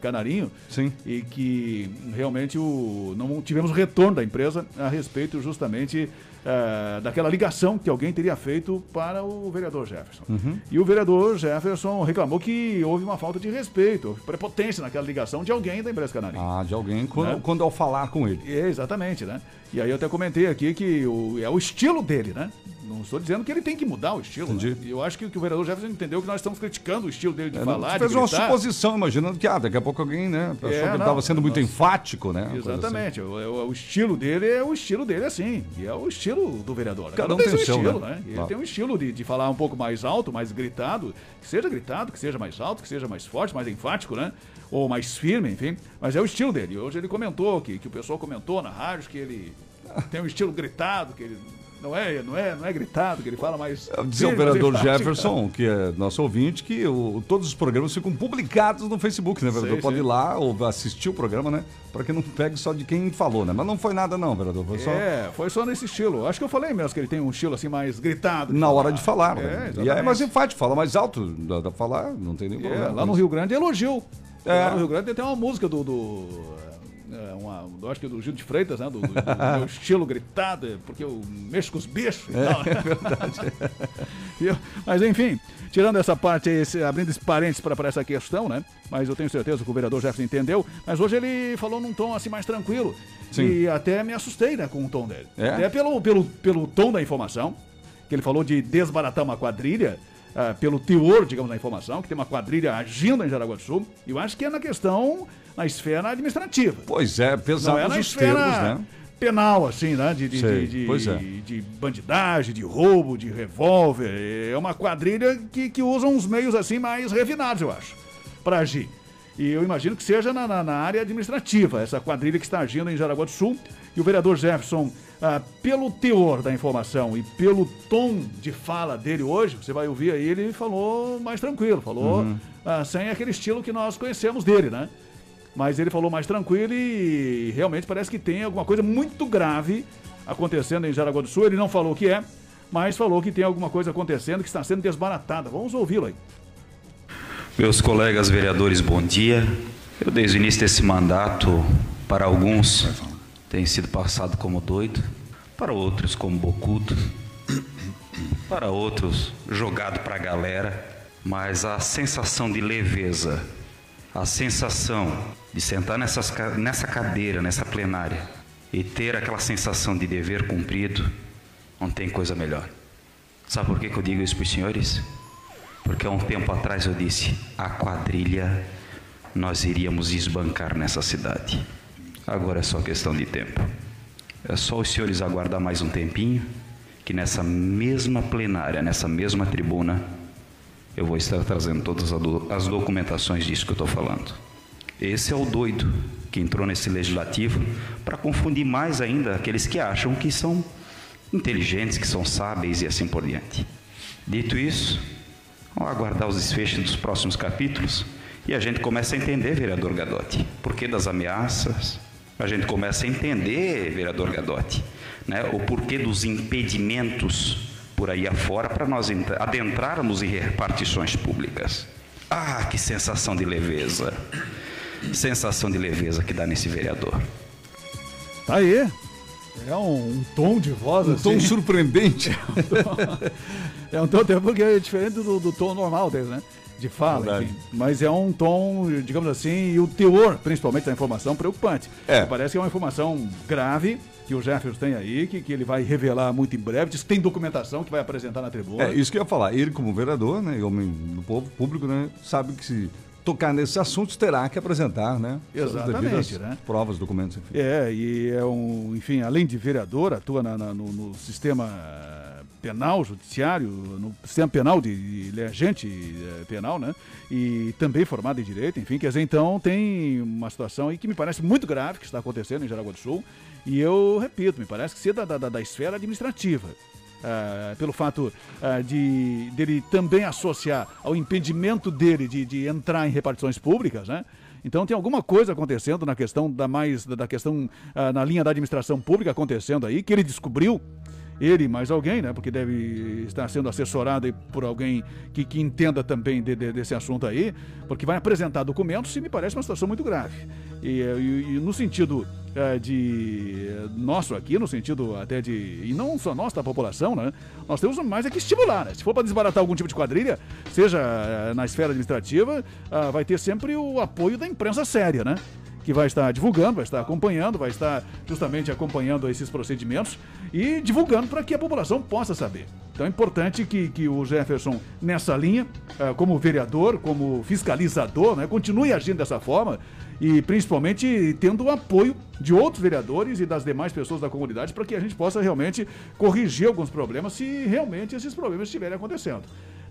Canarinho Sim. e que realmente o, não tivemos retorno da empresa a respeito justamente ah, daquela ligação que alguém teria feito para o vereador Jefferson. Uhum. E o vereador Jefferson reclamou que houve uma falta de respeito, prepotência naquela ligação de alguém da empresa Canarinho. Ah, de alguém quando, Né? quando ao falar com ele. É, exatamente, né? E aí eu até comentei aqui que o, é o estilo dele, né? Não estou dizendo que ele tem que mudar o estilo. Entendi. Né? Eu acho que, que o vereador Jefferson entendeu que nós estamos criticando o estilo dele de É, falar, de fez uma gritar. suposição, imaginando que ah, daqui a pouco alguém, né? Achou É, que ele não, estava sendo muito enfático, né? uma assim. Exatamente. O, o- o estilo dele é o estilo dele assim. E é o estilo do vereador. Cada um tem tem seu, estilo, né? né? Ele Claro. tem um estilo de, de falar um pouco mais alto, mais gritado, que seja gritado, que seja mais alto, que seja mais forte, mais enfático, né? Ou mais firme, enfim. Mas é o estilo dele. Hoje ele comentou, que, que o pessoal comentou na rádio que ele tem um estilo gritado, que ele não é, não é, não é gritado, que ele fala mais. Dizer o firme, mais vereador. Jefferson, que é nosso ouvinte, que o- todos os programas ficam publicados no Facebook, né, vereador? Pode sei. ir lá ou assistir o programa, né? Para que não pegue só de quem falou, né? Mas não foi nada, não, vereador. Foi só É, foi só nesse estilo. Acho que eu falei mesmo que ele tem um estilo assim mais gritado. na hora de falar. É, né? e aí, exatamente. mas enfático, fala mais alto, dá pra falar, não tem nenhum É, problema. lá no Rio Grande elogiou. É. Lá no Rio Grande tem uma música do. do é, uma, eu acho que é do Gil de Freitas, né? Do, do- do meu estilo gritado, é porque eu mexo com os bichos e É, tal. É verdade. mas enfim, tirando essa parte esse- abrindo esse parênteses para essa questão, né? Mas eu tenho certeza que o vereador Jefferson entendeu. Mas hoje ele falou num tom assim mais tranquilo. Sim. E até me assustei, né, com o tom dele. É? Até pelo, pelo, pelo tom da informação, que ele falou de desbaratar uma quadrilha, ah, pelo teor, digamos, da informação, que tem uma quadrilha agindo em Jaraguá do Sul, e eu acho que é na questão, na esfera administrativa. Pois é, Não pesados é os esfera termos, né? penal, assim, né? De, de, Sei, de, de- é. de bandidagem, de roubo, de revólver. É uma quadrilha que, que usa uns meios, assim, mais refinados, eu acho, para agir. E eu imagino que seja na, na- na área administrativa, essa quadrilha que está agindo em Jaraguá do Sul. E o vereador Jefferson, ah, pelo teor da informação e pelo tom de fala dele hoje, você vai ouvir aí, ele falou mais tranquilo, falou Uhum. ah, sem aquele estilo que nós conhecemos dele, né? Mas ele falou mais tranquilo e realmente parece que tem alguma coisa muito grave acontecendo em Jaraguá do Sul. Ele não falou o que é, mas falou que tem alguma coisa acontecendo que está sendo desbaratada. Vamos ouvi-lo aí. Meus colegas vereadores, bom dia. Eu, desde o início desse mandato, para alguns, tem sido passado como doido, para outros como bocudo, para outros jogado para a galera, mas a sensação de leveza, a sensação de sentar nessas, nessa cadeira, nessa plenária, e ter aquela sensação de dever cumprido, não tem coisa melhor. Sabe por que, que eu digo isso para os senhores? Porque há um tempo atrás eu disse: a quadrilha nós iríamos esbancar nessa cidade. Agora é só questão de tempo. É só os senhores aguardar mais um tempinho, que nessa mesma plenária, nessa mesma tribuna, eu vou estar trazendo todas as documentações disso que eu estou falando. Esse é o doido que entrou nesse legislativo para confundir mais ainda aqueles que acham que são inteligentes, que são sábeis e assim por diante. Dito isso, vamos aguardar os desfechos dos próximos capítulos e a gente começa a entender, vereador Gadotti, por que das ameaças. A gente começa a entender, vereador Gadotti, né, o porquê dos impedimentos por aí afora para nós ent- adentrarmos em repartições públicas. Ah, que sensação de leveza! Sensação de leveza que dá nesse vereador. Tá aí. É um, um tom de voz Um assim. tom surpreendente. é um tom até porque é diferente do, do tom normal dele, né? De fala, enfim. Mas é um tom, digamos assim, e o teor, principalmente da informação, preocupante. É. Parece que é uma informação grave que o Jefferson tem aí, que, que ele vai revelar muito em breve. Diz que tem documentação que vai apresentar na tribuna. É, isso que eu ia falar. Ele, como vereador, né, e homem do povo público, né, sabe que se tocar nesses assuntos terá que apresentar, né? Exatamente, né? Provas, documentos, enfim. É, e é um, enfim, além de vereador, atua na- na- no, no sistema penal, judiciário, no sistema penal de, ele é agente eh, penal, né? E também formado em direito, enfim, quer dizer, então tem uma situação aí que me parece muito grave que está acontecendo em Jaraguá do Sul. E eu repito, me parece que ser da, da, da- esfera administrativa. Ah, pelo fato ah, de dele também associar ao impedimento dele de, de entrar em repartições públicas, né? Então tem alguma coisa acontecendo na questão da mais da questão ah, na linha da administração pública acontecendo aí que ele descobriu ele mais alguém, né? Porque deve estar sendo assessorado por alguém que, que entenda também de- de- desse assunto aí, porque vai apresentar documentos e me parece uma situação muito grave. E, eh, e- e no sentido eh, de eh, nosso aqui, no sentido até de. E não só nós, da população, né? Nós temos mais é que estimular, né? Se for para desbaratar algum tipo de quadrilha, seja na esfera administrativa, ah, vai ter sempre o apoio da imprensa séria, né? Que vai estar divulgando, vai estar acompanhando, vai estar justamente acompanhando esses procedimentos e divulgando para que a população possa saber. Então é importante que, que o Jefferson, nessa linha, eh, como vereador, como fiscalizador, né, continue agindo dessa forma e principalmente tendo o apoio de outros vereadores e das demais pessoas da comunidade para que a gente possa realmente corrigir alguns problemas se realmente esses problemas estiverem acontecendo.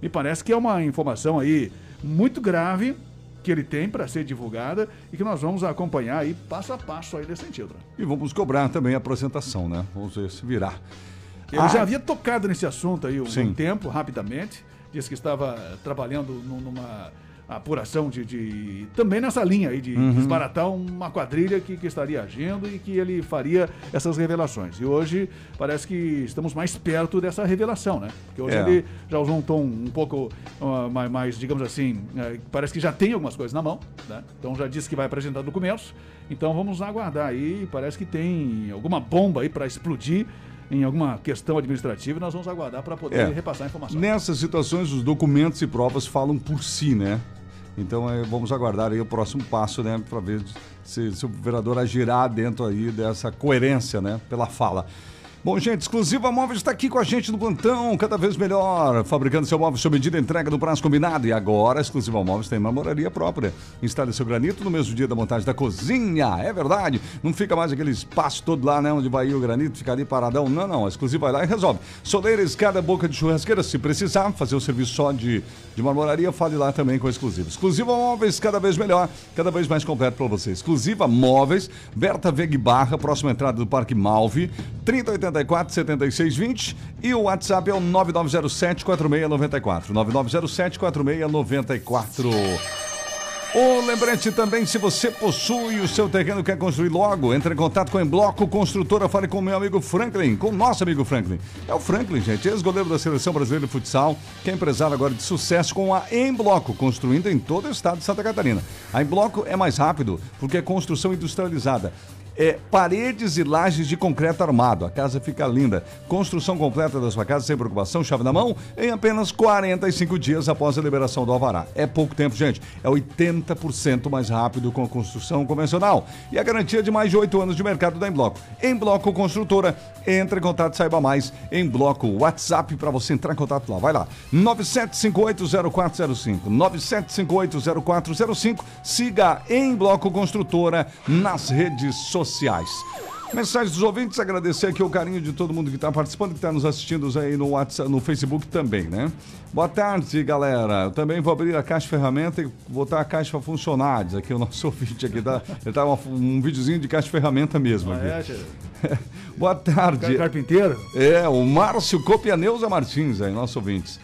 Me parece que é uma informação aí muito grave que ele tem para ser divulgada e que nós vamos acompanhar aí passo a passo aí nesse sentido. E vamos cobrar também a apresentação, né? Vamos ver se virar. Ele Ah, já havia tocado nesse assunto aí um, um tempo, rapidamente. Disse que estava trabalhando nu- numa apuração de, de- também nessa linha aí de Uhum. desbaratar uma quadrilha que, que estaria agindo e que ele faria essas revelações. E hoje parece que estamos mais perto dessa revelação, né? Porque hoje É. ele já usou um tom um pouco ah, mais, mais, digamos assim, eh, parece que já tem algumas coisas na mão, né? Então já disse que vai apresentar documentos. Então vamos aguardar aí. Parece que tem alguma bomba aí para explodir em alguma questão administrativa e nós vamos aguardar para poder É. repassar a informação. Nessas situações, os documentos e provas falam por si, né? Então é, vamos aguardar aí o próximo passo, né? Para ver se, se o vereador agirá dentro aí dessa coerência, né? Pela fala. Bom, gente, Exclusiva Móveis está aqui com a gente no plantão, cada vez melhor, fabricando seu móvel sob medida, entrega no prazo combinado. E agora, Exclusiva Móveis tem uma moraria própria. Instale seu granito no mesmo dia da montagem da cozinha, é verdade. Não fica mais aquele espaço todo lá, né, onde vai o granito, fica ali paradão. Não, não, a Exclusiva vai lá e resolve. Soleira, escada, boca de churrasqueira, se precisar fazer o serviço só de, de marmoraria, fale lá também com a Exclusiva. Exclusiva Móveis, cada vez melhor, cada vez mais completo para você. Exclusiva Móveis, Berta Veg Barra, próxima entrada do Parque Malve, 3084 7620 e o WhatsApp é o 9907 4694. 9907 4694. O lembrete também, se você possui o seu terreno quer construir logo, entre em contato com a Embloco Construtora, fale com o meu amigo Franklin, com o nosso amigo Franklin. É o Franklin, gente, ex-goleiro da Seleção Brasileira de Futsal, que é empresário agora de sucesso com a Embloco, construindo em todo o estado de Santa Catarina. A Embloco é mais rápido, porque é construção industrializada. É paredes e lajes de concreto armado. A casa fica linda. Construção completa da sua casa sem preocupação, chave na mão, em apenas 45 dias após a liberação do alvará. É pouco tempo, gente. É 80% mais rápido com a construção convencional. E a garantia de mais de 8 anos de mercado da Embloco. Em Bloco Construtora, entre em contato saiba mais. Em Bloco WhatsApp para você entrar em contato lá. Vai lá. 97580405. 97580405. Siga em Bloco Construtora nas redes sociais. Mensagens dos ouvintes, agradecer aqui o carinho de todo mundo que está participando, que está nos assistindo aí no WhatsApp, no Facebook também, né? Boa tarde, galera. Eu também vou abrir a caixa ferramenta e botar a caixa para funcionários. Aqui o nosso ouvinte aqui tá, ele tá uma- um videozinho de caixa ferramenta mesmo. aqui. É. Boa tarde. Car- Carpinteiro? É, o Márcio Copianeuza Martins aí, nosso ouvinte.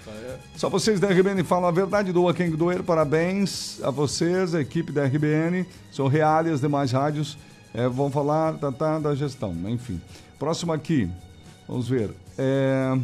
Só vocês da RBN falam a verdade, doa quem doer. Parabéns a vocês, a equipe da RBN. São reais as demais rádios é, vão falar tá, tá, da gestão, enfim. Próximo aqui, vamos ver. É...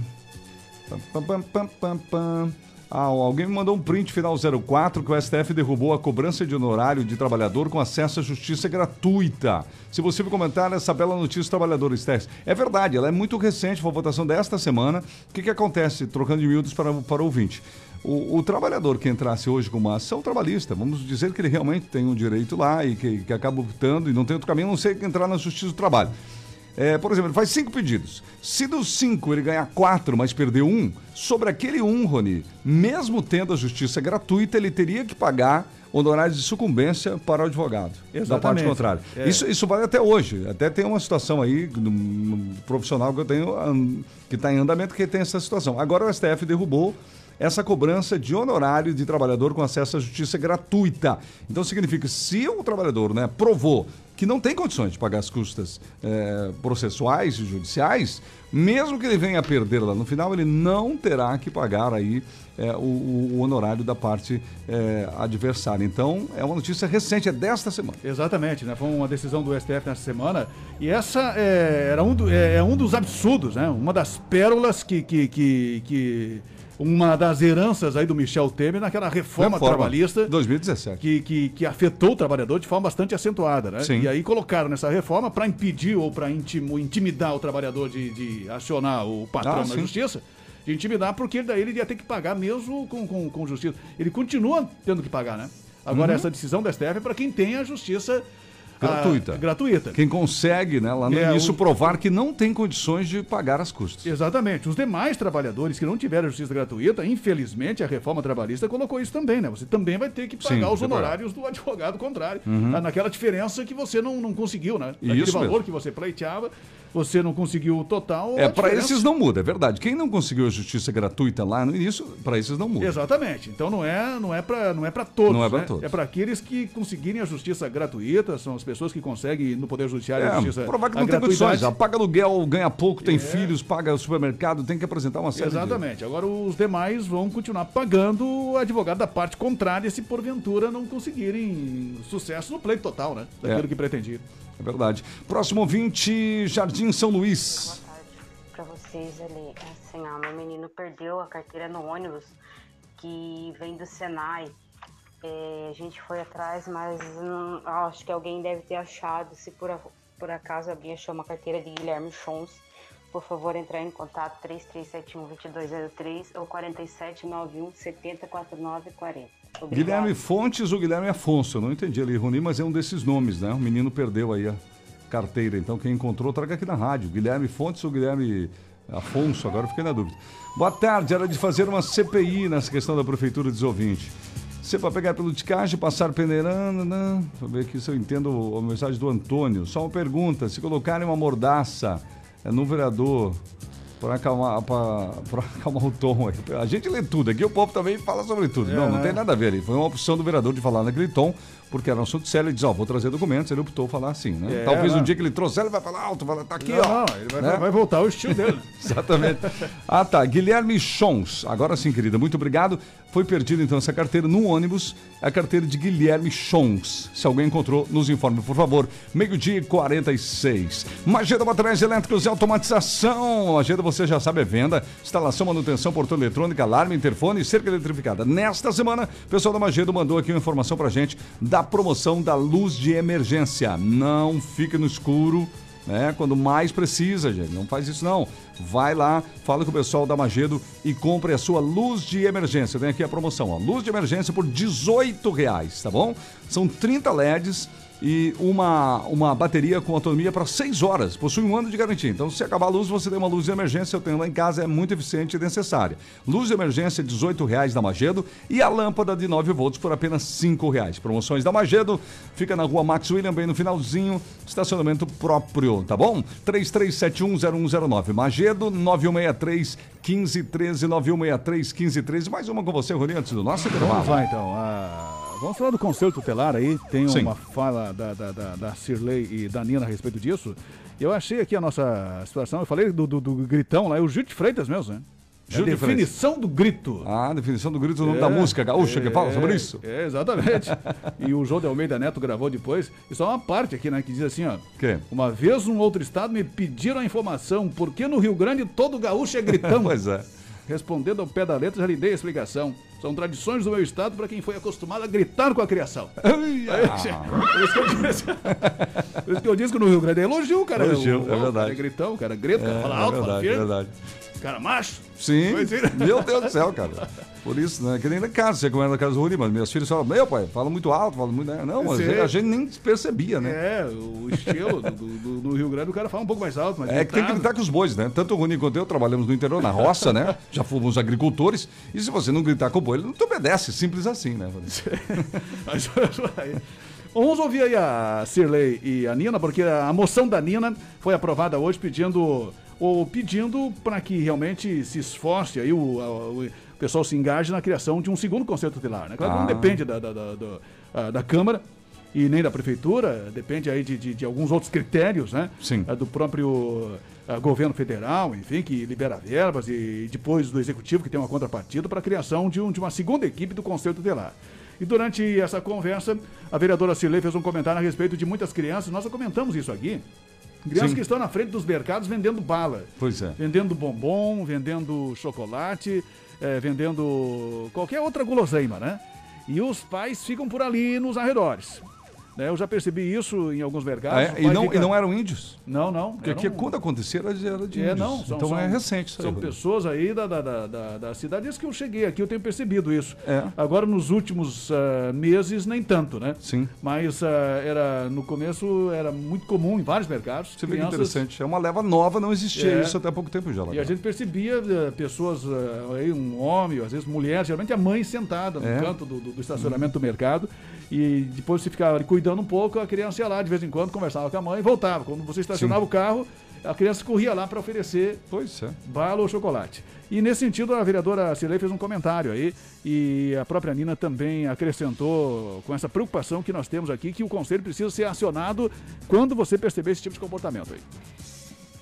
Ah, alguém me mandou um print final 04 que o STF derrubou a cobrança de honorário de trabalhador com acesso à justiça gratuita. Se possível comentar essa bela notícia dos trabalhadores. É verdade, ela é muito recente, foi a votação desta semana. O que, que acontece, trocando de miúdos para, para o ouvinte? O, o trabalhador que entrasse hoje com uma ação trabalhista, vamos dizer que ele realmente tem um direito lá e que, que acaba optando e não tem outro caminho, a não ser entrar na Justiça do Trabalho. É, por exemplo, ele faz cinco pedidos. Se dos cinco ele ganhar quatro, mas perder um, sobre aquele um, Rony, mesmo tendo a justiça gratuita, ele teria que pagar honorários de sucumbência para o advogado. Da parte Exatamente. contrária. É. Isso, isso vale até hoje. Até tem uma situação aí, no, no profissional que eu tenho, ahn, que está em andamento, que tem essa situação. Agora o STF derrubou essa cobrança de honorário de trabalhador com acesso à justiça gratuita. Então significa, se o trabalhador né, provou que não tem condições de pagar as custas eh, processuais e judiciais, mesmo que ele venha a perder lá no final, ele não terá que pagar aí eh, o, o- honorário da parte eh, adversária. Então, é uma notícia recente, é desta semana. Exatamente, né? Foi uma decisão do STF nessa semana. E essa é, era um, do- é, é um dos absurdos, né? Uma das pérolas que, que, que, que- Uma das heranças aí do Michel Temer naquela reforma, Reforma, trabalhista. 2017. Que, que, que afetou o trabalhador de forma bastante acentuada, né? Sim. E aí colocaram nessa reforma para impedir ou para intimidar o trabalhador de, de acionar o patrão Ah, na justiça. De intimidar, porque daí ele ia ter que pagar mesmo com, com, com justiça. Ele continua tendo que pagar, né? Agora, Uhum. essa decisão da STF é para quem tem a justiça Gratuita. ah, gratuita. Quem consegue, né, lá no É, início, o- provar que não tem condições de pagar as custas. Exatamente. Os demais trabalhadores que não tiveram justiça gratuita, infelizmente, a reforma trabalhista colocou isso também, né? Você também vai ter que pagar Sim, os honorários do advogado contrário. Uhum. Ah, Naquela diferença que você não, não conseguiu, né? Isso Aquele valor mesmo. que você pleiteava, você não conseguiu o total. É, a para esses não muda, é verdade. Quem não conseguiu a justiça gratuita lá no início, para esses não muda. Exatamente. Então não é, não é para não é para todos, Não é pra né? todos. É para aqueles que conseguirem a justiça gratuita, são as pessoas que conseguem no poder judiciário a É, justiça provar que a não tem condições. Já paga aluguel, ganha pouco, tem filhos, paga o supermercado, tem que apresentar uma série de... Exatamente. Agora os demais vão continuar pagando o advogado da parte contrária se porventura não conseguirem sucesso no pleito total, né? Daquilo É. que pretendia. É verdade. Próximo ouvinte, Jardim São Luís. Pra vocês ali, assim, ó, meu menino perdeu a carteira no ônibus que vem do Senai. É, a gente foi atrás, mas não- acho que alguém deve ter achado. Se por, por acaso alguém achou uma carteira de Guilherme Chons, por favor, entrar em contato 3371-2203 ou 4791-704940. Guilherme Fontes ou Guilherme Afonso? Eu não entendi ali, Rony, mas é um desses nomes, né? O menino perdeu aí a carteira. Então, quem encontrou, traga aqui na rádio. Guilherme Fontes ou Guilherme Afonso? Agora eu fiquei na dúvida. Boa tarde, era de fazer uma CPI nessa questão da Prefeitura dos Ouvintes. Você para pegar pelo ticagem, passar peneirando, né? Deixa eu ver aqui se eu entendo a mensagem do Antônio. Só uma pergunta: se colocarem uma mordaça é, no vereador para acalmar, pra, pra acalmar o tom aí. A gente lê tudo, aqui o povo também fala sobre tudo. É, não, não tem nada a ver. Foi uma opção do vereador de falar naquele tom, porque era um assunto sério. Ele diz: Ó, vou trazer documentos. Ele optou falar assim, né? É, Talvez né? um dia que ele trouxer, ele vai falar alto, vai falar, tá aqui, Não, ó. não, ele vai- Né? vai voltar ao estilo dele. Exatamente. Ah, tá. Guilherme Chons. Agora sim, querida, muito obrigado. Foi perdida então essa carteira no ônibus, a carteira de Guilherme Chons. Se alguém encontrou, nos informe, por favor. Meio-dia e 46. Mageda Baterias Elétricos e Automatização. Mageda, você já sabe, é venda, instalação, manutenção, portão eletrônica, alarme, interfone e cerca eletrificada. Nesta semana, o pessoal da Magedo mandou aqui uma informação pra gente da promoção da luz de emergência. Não fique no escuro né? Quando mais precisa, gente. Não faz isso não. Vai lá, fala com o pessoal da Magedo e compre a sua luz de emergência. Tem aqui a promoção, ó. Luz de emergência por 18 reais, tá bom? São 30 LEDs e uma, uma bateria com autonomia para 6 horas. Possui um ano de garantia. Então, se acabar a luz, você tem uma luz de emergência. Eu tenho lá em casa, é muito eficiente e necessária. Luz de emergência, 18 reais da Magedo e a lâmpada de 9 volts por apenas 5 reais. Promoções da Magedo, fica na rua Max William, bem no finalzinho, estacionamento próprio, tá bom? 33710109. Magedo, 9163 1513, 9163 1513. Mais uma com você, Rony, antes do nosso intervalo. Vamos lá então. Ah, vamos falar do Conselho Tutelar aí. Tem Sim. uma fala da, da, da, da Cirlei e da Nina a respeito disso. Eu achei aqui a nossa situação. Eu falei do, do, do gritão lá, é o Gil de Freitas mesmo, né? É definição do grito. Ah, definição do grito, o nome da música gaúcha que fala sobre isso. É, exatamente. e o João de Almeida Neto gravou depois. E só uma parte aqui, né, que diz assim, ó. Que? Uma vez num outro estado me pediram a informação por que no Rio Grande todo gaúcho é gritão. pois é. Respondendo ao pé da letra, já lhe dei a explicação. São tradições do meu estado para quem foi acostumado a gritar com a criação. Por isso que eu disse, por isso que eu disse que no Rio Grande é elogio, cara. Elogio, O- é o verdade. cara É gritão, cara grita, cara É, fala é alto, fala verdade, é firme. verdade. Cara macho? Sim. Meu Deus do céu, cara. Por isso, né? Que nem na casa, você era na casa do Rony, mas meus filhos falam, meu pai, fala muito alto, fala muito. né? Não, mas a gente nem percebia, né? É, o estilo do, do- do Rio Grande, o cara fala um pouco mais alto, mas É que tem que gritar com os bois, né? Tanto o Rony quanto eu trabalhamos no interior, na roça, né? Já fomos agricultores. E se você não gritar com o boi, ele não te obedece. Simples assim, né? Aí, Vamos ouvir aí a Cirlei e a Nina, porque a moção da Nina foi aprovada hoje pedindo ou pedindo para que realmente se esforce aí o, o pessoal se engaje na criação de um segundo conselho tutelar, né? Claro que não Ah. depende da, da, da, da- ah, da Câmara e nem da Prefeitura, depende aí de, de, de alguns outros critérios, né? Sim. Ah, Do próprio ah, governo federal, enfim, que libera verbas e depois do Executivo, que tem uma contrapartida para a criação de, um, de uma segunda equipe do Conselho Tutelar. E durante essa conversa, a vereadora Cirlei fez um comentário a respeito de muitas crianças, nós já comentamos isso aqui, crianças Sim. que estão na frente dos mercados vendendo bala. Pois é. Vendendo bombom, vendendo chocolate, eh, vendendo qualquer outra guloseima, né? E os pais ficam por ali nos arredores. Né? Eu já percebi isso em alguns mercados. Ah, é? E não, fica- e não eram índios? Não, não. Porque aqui, quando acontecia, era de, era de é, índios. não, são, então são- é recente isso aí. São Rodrigo. pessoas aí da, da, da, da, da cidade. Desde que eu cheguei aqui, eu tenho percebido isso. É. Agora, nos últimos ah, meses, nem tanto, né? Sim. Mas ah, era, no começo era muito comum em vários mercados. Você vê que crianças- interessante. É uma leva nova, não existia É. isso até há pouco tempo já. lá. E a gente percebia eh, pessoas, aí, um homem, às vezes mulher, geralmente a mãe sentada no É. canto do, do- do estacionamento do mercado. E depois você ficava ali cuidando um pouco, a criança ia lá de vez em quando, conversava com a mãe e voltava. Quando você estacionava Sim. o carro, a criança corria lá para oferecer Pois é. bala ou chocolate. E nesse sentido, a vereadora Cirlei fez um comentário aí, e a própria Nina também acrescentou com essa preocupação que nós temos aqui, que o conselho precisa ser acionado quando você perceber esse tipo de comportamento aí.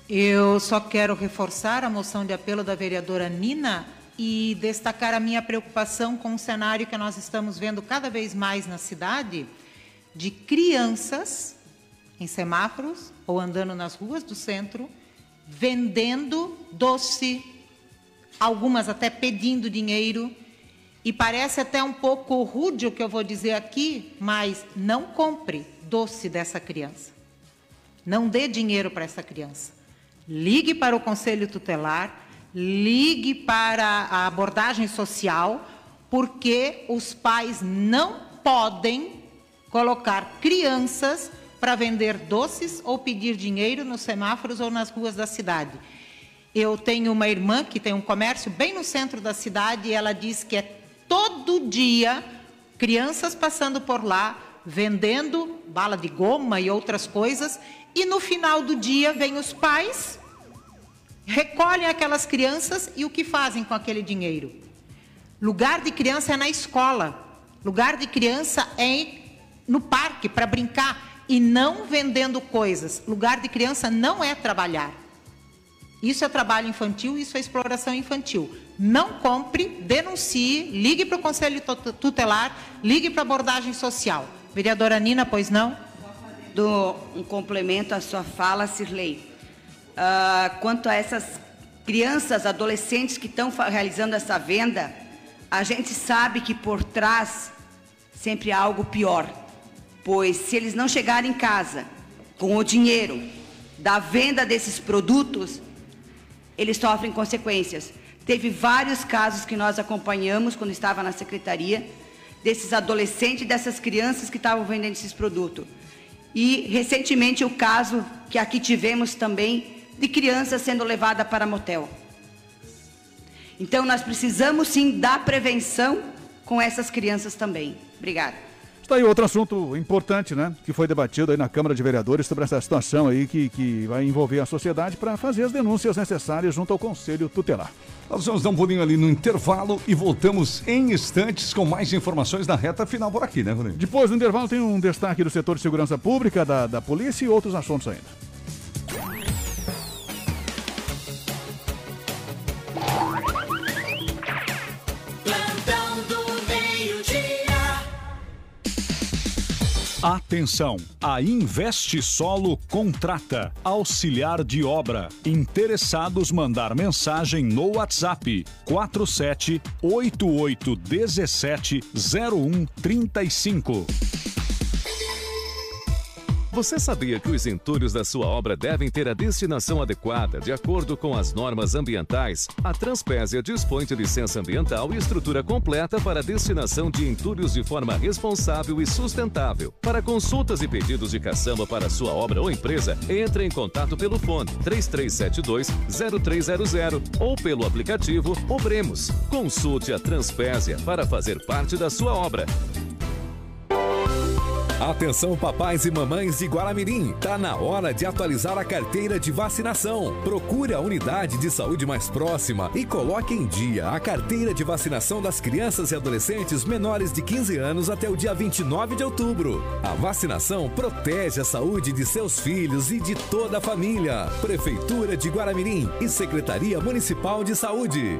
Eu só quero reforçar a moção de apelo da vereadora Nina e destacar a minha preocupação com o cenário que nós estamos vendo cada vez mais na cidade de crianças em semáforos ou andando nas ruas do centro vendendo doce, algumas até pedindo dinheiro. E parece até um pouco rude o que eu vou dizer aqui, mas não compre doce dessa criança. Não dê dinheiro para essa criança. Ligue para o conselho tutelar, ligue para a abordagem social, porque os pais não podem colocar crianças para vender doces ou pedir dinheiro nos semáforos ou nas ruas da cidade. Eu tenho uma irmã que tem um comércio bem no centro da cidade e ela diz que é todo dia crianças passando por lá vendendo bala de goma e outras coisas e no final do dia vêm os pais recolhem aquelas crianças e o que fazem com aquele dinheiro? Lugar de criança é na escola. Lugar de criança é no parque para brincar e não vendendo coisas. Lugar de criança não é trabalhar. Isso é trabalho infantil, isso é exploração infantil. Não compre, denuncie, ligue para o Conselho Tut- Tutelar, ligue para a abordagem social. Vereadora Nina, pois não? Dou um complemento à sua fala, Cirlei. Ah, quanto a essas crianças, adolescentes que estão realizando essa venda, a gente sabe que por trás sempre há algo pior. Pois se eles não chegarem em casa com o dinheiro da venda desses produtos, eles sofrem consequências. Teve vários casos que nós acompanhamos quando estava na secretaria, desses adolescentes dessas crianças que estavam vendendo esses produtos. E recentemente o caso que aqui tivemos também de crianças sendo levada para motel. Então nós precisamos sim da prevenção com essas crianças também. Obrigada. Está aí outro assunto importante, né? Que foi debatido aí na Câmara de Vereadores sobre essa situação aí que, que vai envolver a sociedade para fazer as denúncias necessárias junto ao Conselho Tutelar. Nós vamos dar um pulinho ali no intervalo e voltamos em instantes com mais informações na reta final por aqui, né, Rodrigo? Depois do intervalo tem um destaque do setor de segurança pública, da, da polícia e outros assuntos ainda. Atenção! A Investe Solo contrata auxiliar de obra. Interessados mandar mensagem no WhatsApp 47 88 17 01 35. Você sabia que os entulhos da sua obra devem ter a destinação adequada, de acordo com as normas ambientais? A Transpésia dispõe de licença ambiental e estrutura completa para a destinação de entulhos de forma responsável e sustentável. Para consultas e pedidos de caçamba para sua obra ou empresa, entre em contato pelo fone 3372-0300 ou pelo aplicativo Obremos. Consulte a Transpésia para fazer parte da sua obra. Atenção papais e mamães de Guaramirim, tá na hora de atualizar a carteira de vacinação. Procure a unidade de saúde mais próxima e coloque em dia a carteira de vacinação das crianças e adolescentes menores de 15 anos até o dia 29 de outubro. A vacinação protege a saúde de seus filhos e de toda a família. Prefeitura de Guaramirim e Secretaria Municipal de Saúde.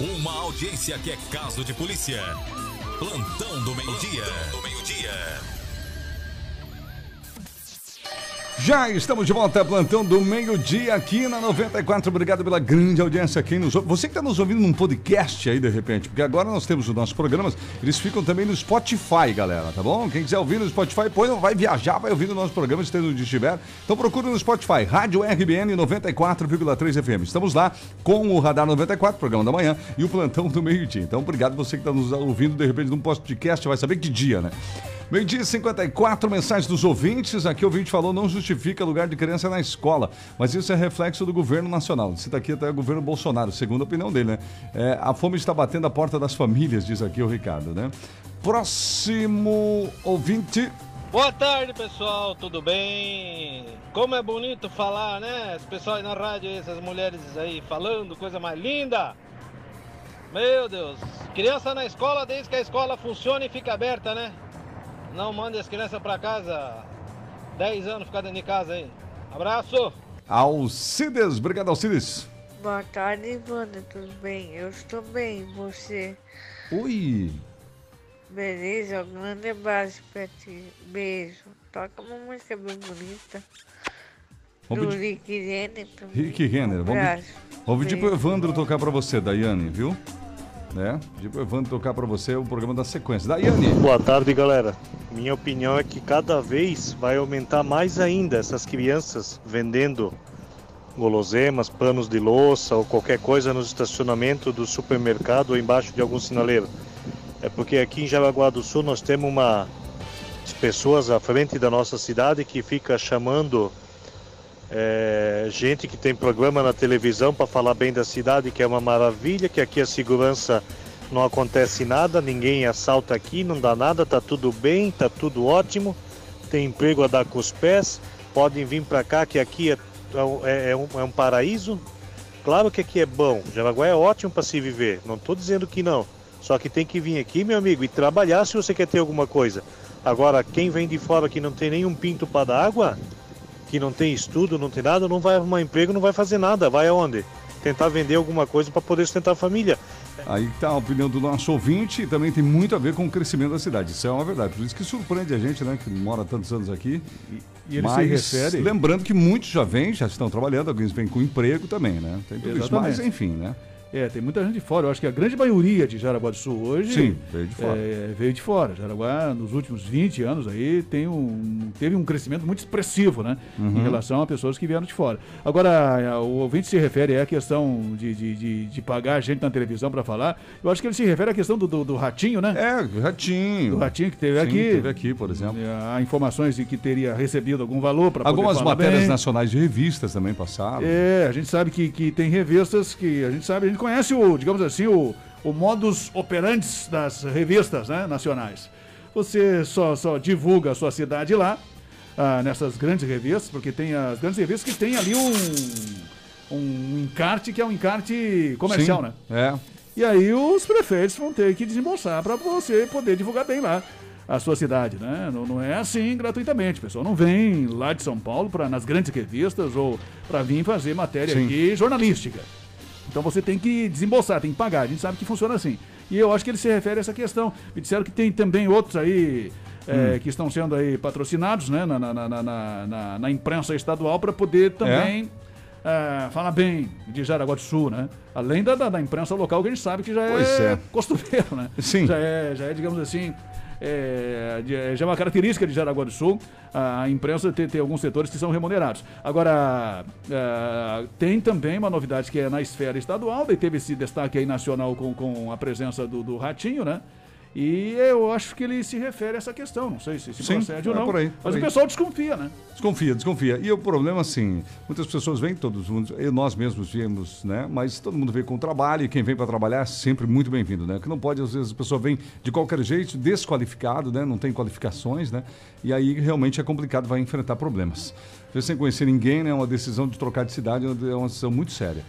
Uma audiência que é caso de polícia. Plantão do meio-dia. do meio-dia. Já estamos de volta, plantão do meio-dia aqui na 94. Obrigado pela grande audiência aqui nos. Você que está nos ouvindo num podcast aí de repente, porque agora nós temos os nossos programas, eles ficam também no Spotify, galera, tá bom? Quem quiser ouvir no Spotify, põe, vai viajar, vai ouvir o nosso programa, esteja onde estiver. Então procure no Spotify, Rádio RBN 94,3 FM. Estamos lá com o Radar 94, programa da manhã, e o plantão do meio-dia. Então, obrigado você que está nos ouvindo de repente num podcast, vai saber que dia, né? Meio-dia e 54, mensagens dos ouvintes. Aqui o ouvinte falou: não justifica lugar de criança na escola. Mas isso é reflexo do governo nacional. Cita aqui até o governo Bolsonaro, segundo a opinião dele, né? É, a fome está batendo a porta das famílias, diz aqui o Ricardo, né? Próximo ouvinte. Boa tarde, pessoal, tudo bem? Como é bonito falar, né? Esse pessoal aí na rádio, essas mulheres aí falando, coisa mais linda. Meu Deus, criança na escola desde que a escola funcione e fica aberta, né? Não mande as crianças pra casa. 10 anos ficar dentro de casa aí. Abraço! Alcides, obrigado, Alcides. Boa tarde, Wanda, tudo bem? Eu estou bem, você? Oi. Beleza, um grande abraço pra ti. Beijo. Toca uma música bem bonita. Vamos do pedir- Rick Renner. Rick Renner, Um vamos, abraço. vamos pedir pro. Evandro tocar pra você, Daiane, viu? Né? Pedir pro Evandro tocar pra você o programa da sequência. Daiane. Boa tarde, galera. Minha opinião é que cada vez vai aumentar mais ainda essas crianças vendendo guloseimas, panos de louça ou qualquer coisa no estacionamento do supermercado ou embaixo de algum sinaleiro. É porque aqui em Jaraguá do Sul nós temos uma pessoas à frente da nossa cidade que fica chamando é, gente que tem programa na televisão para falar bem da cidade, que é uma maravilha, que aqui a segurança não acontece nada, ninguém assalta aqui, não dá nada, tá tudo bem, tá tudo ótimo, tem emprego a dar com os pés, podem vir para cá que aqui é, é- é um, é um paraíso. Claro que aqui é bom, Jaraguá é ótimo para se viver, não estou dizendo que não. Só que tem que vir aqui, meu amigo, e trabalhar se você quer ter alguma coisa. Agora, quem vem de fora que não tem nenhum pinto para dar água, que não tem estudo, não tem nada, não vai arrumar emprego, não vai fazer nada. Vai aonde? Tentar vender alguma coisa para poder sustentar a família. Aí tá a opinião do nosso ouvinte e também tem muito a ver com o crescimento da cidade. Isso é uma verdade. Por isso que surpreende a gente, né? Que mora tantos anos aqui. e ele se Mas, refere- Lembrando que muitos já vêm, já estão trabalhando, alguns vêm com emprego também, né? Tem tudo isso. Exatamente. Mas, enfim, né? É, tem muita gente de fora. Eu acho que a grande maioria de Jaraguá do Sul hoje Sim, veio de fora. é, veio de fora. Jaraguá, nos últimos 20 anos aí, tem um, teve um crescimento muito expressivo, né? Uhum. Em relação a pessoas que vieram de fora. Agora, o ouvinte se refere à questão de, de, de, de pagar gente na televisão para falar. Eu acho que ele se refere à questão do, do, do ratinho, né? É, o ratinho. Do ratinho que teve Sim, aqui. teve aqui, por exemplo. Há informações de que teria recebido algum valor para Algumas matérias bem. nacionais de revistas também passaram. É, a gente sabe que, que tem revistas que a gente sabe, a gente conhece o, digamos assim, o, o modus operandi das revistas né, nacionais. Você só, só divulga a sua cidade lá, ah, nessas grandes revistas, porque tem as grandes revistas que tem ali um, um encarte que é um encarte comercial, Sim, né? É. E aí os prefeitos vão ter que desembolsar para você poder divulgar bem lá a sua cidade, né? Não, não é assim gratuitamente. O pessoal não vem lá de São Paulo para nas grandes revistas ou para vir fazer matéria Sim. aqui jornalística. Então você tem que desembolsar, tem que pagar. A gente sabe que funciona assim. E eu acho que ele se refere a essa questão. Me disseram que tem também outros aí é, Hum. que estão sendo aí patrocinados, né, na, na, na, na, imprensa estadual para poder também ah, fala bem de Jaraguá do Sul, né? Além da, da, da imprensa local, que a gente sabe que já é, é. costumeiro, né? Sim. Já é, já é digamos assim, é, de- já é uma característica de Jaraguá do Sul, a imprensa ter alguns setores que são remunerados. Agora, ah, tem também uma novidade que é na esfera estadual, daí teve esse destaque aí nacional com, com a presença do, do Ratinho, né? E eu acho que ele se refere a essa questão, não sei se, se Sim, procede ou é não. por aí, por mas aí. o pessoal desconfia, né? Desconfia, desconfia. E o problema, assim, muitas pessoas vêm, todos mundo, nós mesmos viemos, né? Mas todo mundo vem com trabalho e quem vem para trabalhar é sempre muito bem-vindo, né? Que não pode, às vezes, a pessoa vem de qualquer jeito, desqualificado, né? Não tem qualificações, né? E aí realmente é complicado, vai enfrentar problemas. Às vezes, sem conhecer ninguém, né? Uma decisão de trocar de cidade é uma decisão muito séria.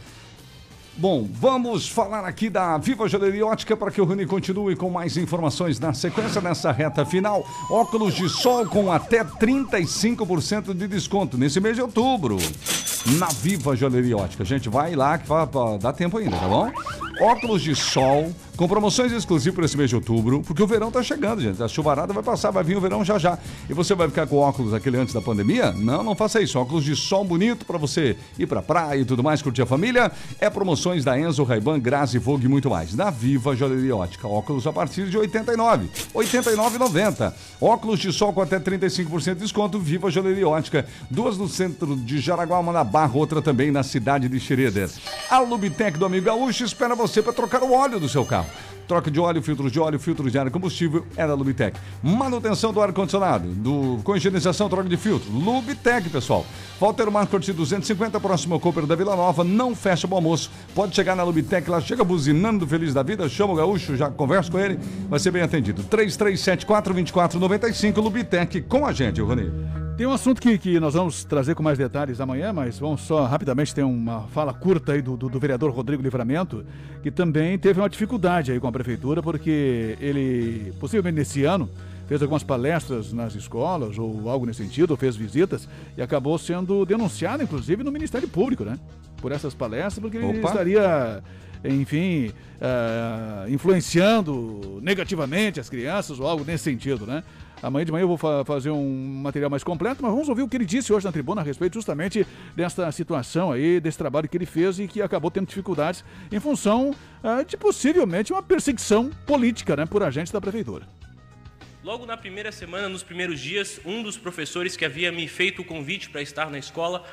Bom, vamos falar aqui da Viva Joalheria Ótica para que o Rony continue com mais informações na sequência nessa reta final. Óculos de sol com até 35% de desconto nesse mês de outubro. Na Viva Joalheria Ótica. Gente, vai lá que dá tempo ainda, tá bom? Óculos de sol com promoções exclusivas para esse mês de outubro, porque o verão tá chegando, gente. A chuvarada vai passar, vai vir o verão já já. E você vai ficar com óculos aquele antes da pandemia? Não, não faça isso. Óculos de sol bonito para você ir pra praia e tudo mais, curtir a família. É promoções da Enzo, Ray-Ban, Grazi, Vogue e muito mais. Na Viva Joalheria Ótica. Óculos a partir de 89, 89,90. Óculos de sol com até 35% de desconto. Viva Joalheria Ótica. Duas no centro de Jaraguá, uma na Barra, outra também na cidade de Xereder. A Lubitec do Amigo Gaúcho espera você para trocar o óleo do seu carro. Troca de óleo, filtros de óleo, filtros de ar e combustível é da Lubitec. Manutenção do ar-condicionado, do, com higienização, troca de filtro. Lubitec, pessoal. Walter Marcos 250, próximo ao Cooper da Vila Nova. Não fecha o almoço. Pode chegar na Lubitec, lá chega buzinando feliz da vida. Chama o gaúcho, já conversa com ele. Vai ser bem atendido. 3374-2495, Lubitec com a gente, Rony. Tem um assunto que, que nós vamos trazer com mais detalhes amanhã, mas vamos só rapidamente ter uma fala curta aí do, do, do vereador Rodrigo Livramento, que também teve uma dificuldade aí com a prefeitura, porque ele, possivelmente nesse ano, fez algumas palestras nas escolas ou algo nesse sentido, ou fez visitas, e acabou sendo denunciado, inclusive, no Ministério Público, né? Por essas palestras, porque ele Opa. estaria, enfim, ah, influenciando negativamente as crianças ou algo nesse sentido, né? Amanhã de manhã eu vou fa- fazer um material mais completo, mas vamos ouvir o que ele disse hoje na tribuna a respeito justamente desta situação aí, desse trabalho que ele fez e que acabou tendo dificuldades em função ah, de possivelmente uma perseguição política, né, por agentes da prefeitura. Logo na primeira semana, nos primeiros dias, um dos professores que havia me feito o convite para estar na escola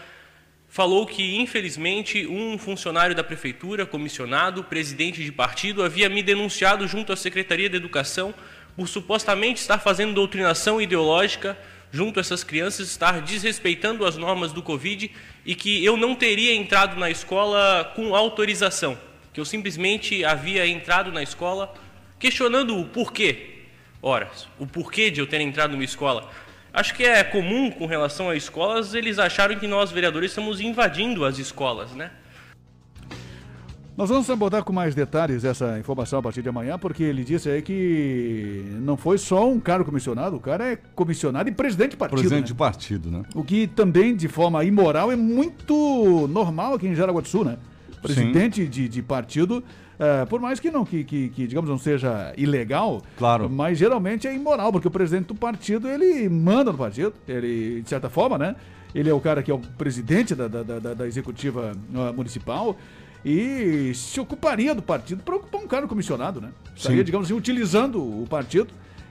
falou que, infelizmente, um funcionário da prefeitura, comissionado, presidente de partido, havia me denunciado junto à Secretaria de Educação por supostamente estar fazendo doutrinação ideológica junto a essas crianças, estar desrespeitando as normas do Covid e que eu não teria entrado na escola com autorização, que eu simplesmente havia entrado na escola questionando o porquê. Ora, o porquê de eu ter entrado numa escola. Acho que é comum com relação a escolas, eles acharam que nós, vereadores, estamos invadindo as escolas, né? Nós vamos abordar com mais detalhes essa informação a partir de amanhã, porque ele disse aí que não foi só um cara comissionado, o cara é comissionado e presidente de partido. Presidente né? de partido, né? O que também, de forma imoral, é muito normal aqui em Jaraguá do Sul, né? Presidente de, de partido, eh, por mais que não, que, que, que, digamos, não seja ilegal, Claro. mas geralmente é imoral, porque o presidente do partido, ele manda no partido, ele, de certa forma, né? Ele é o cara que é o presidente da, da, da, da executiva ah, municipal e se ocuparia do partido para ocupar um cargo comissionado, né? Estaria, Sim. digamos assim, utilizando o partido,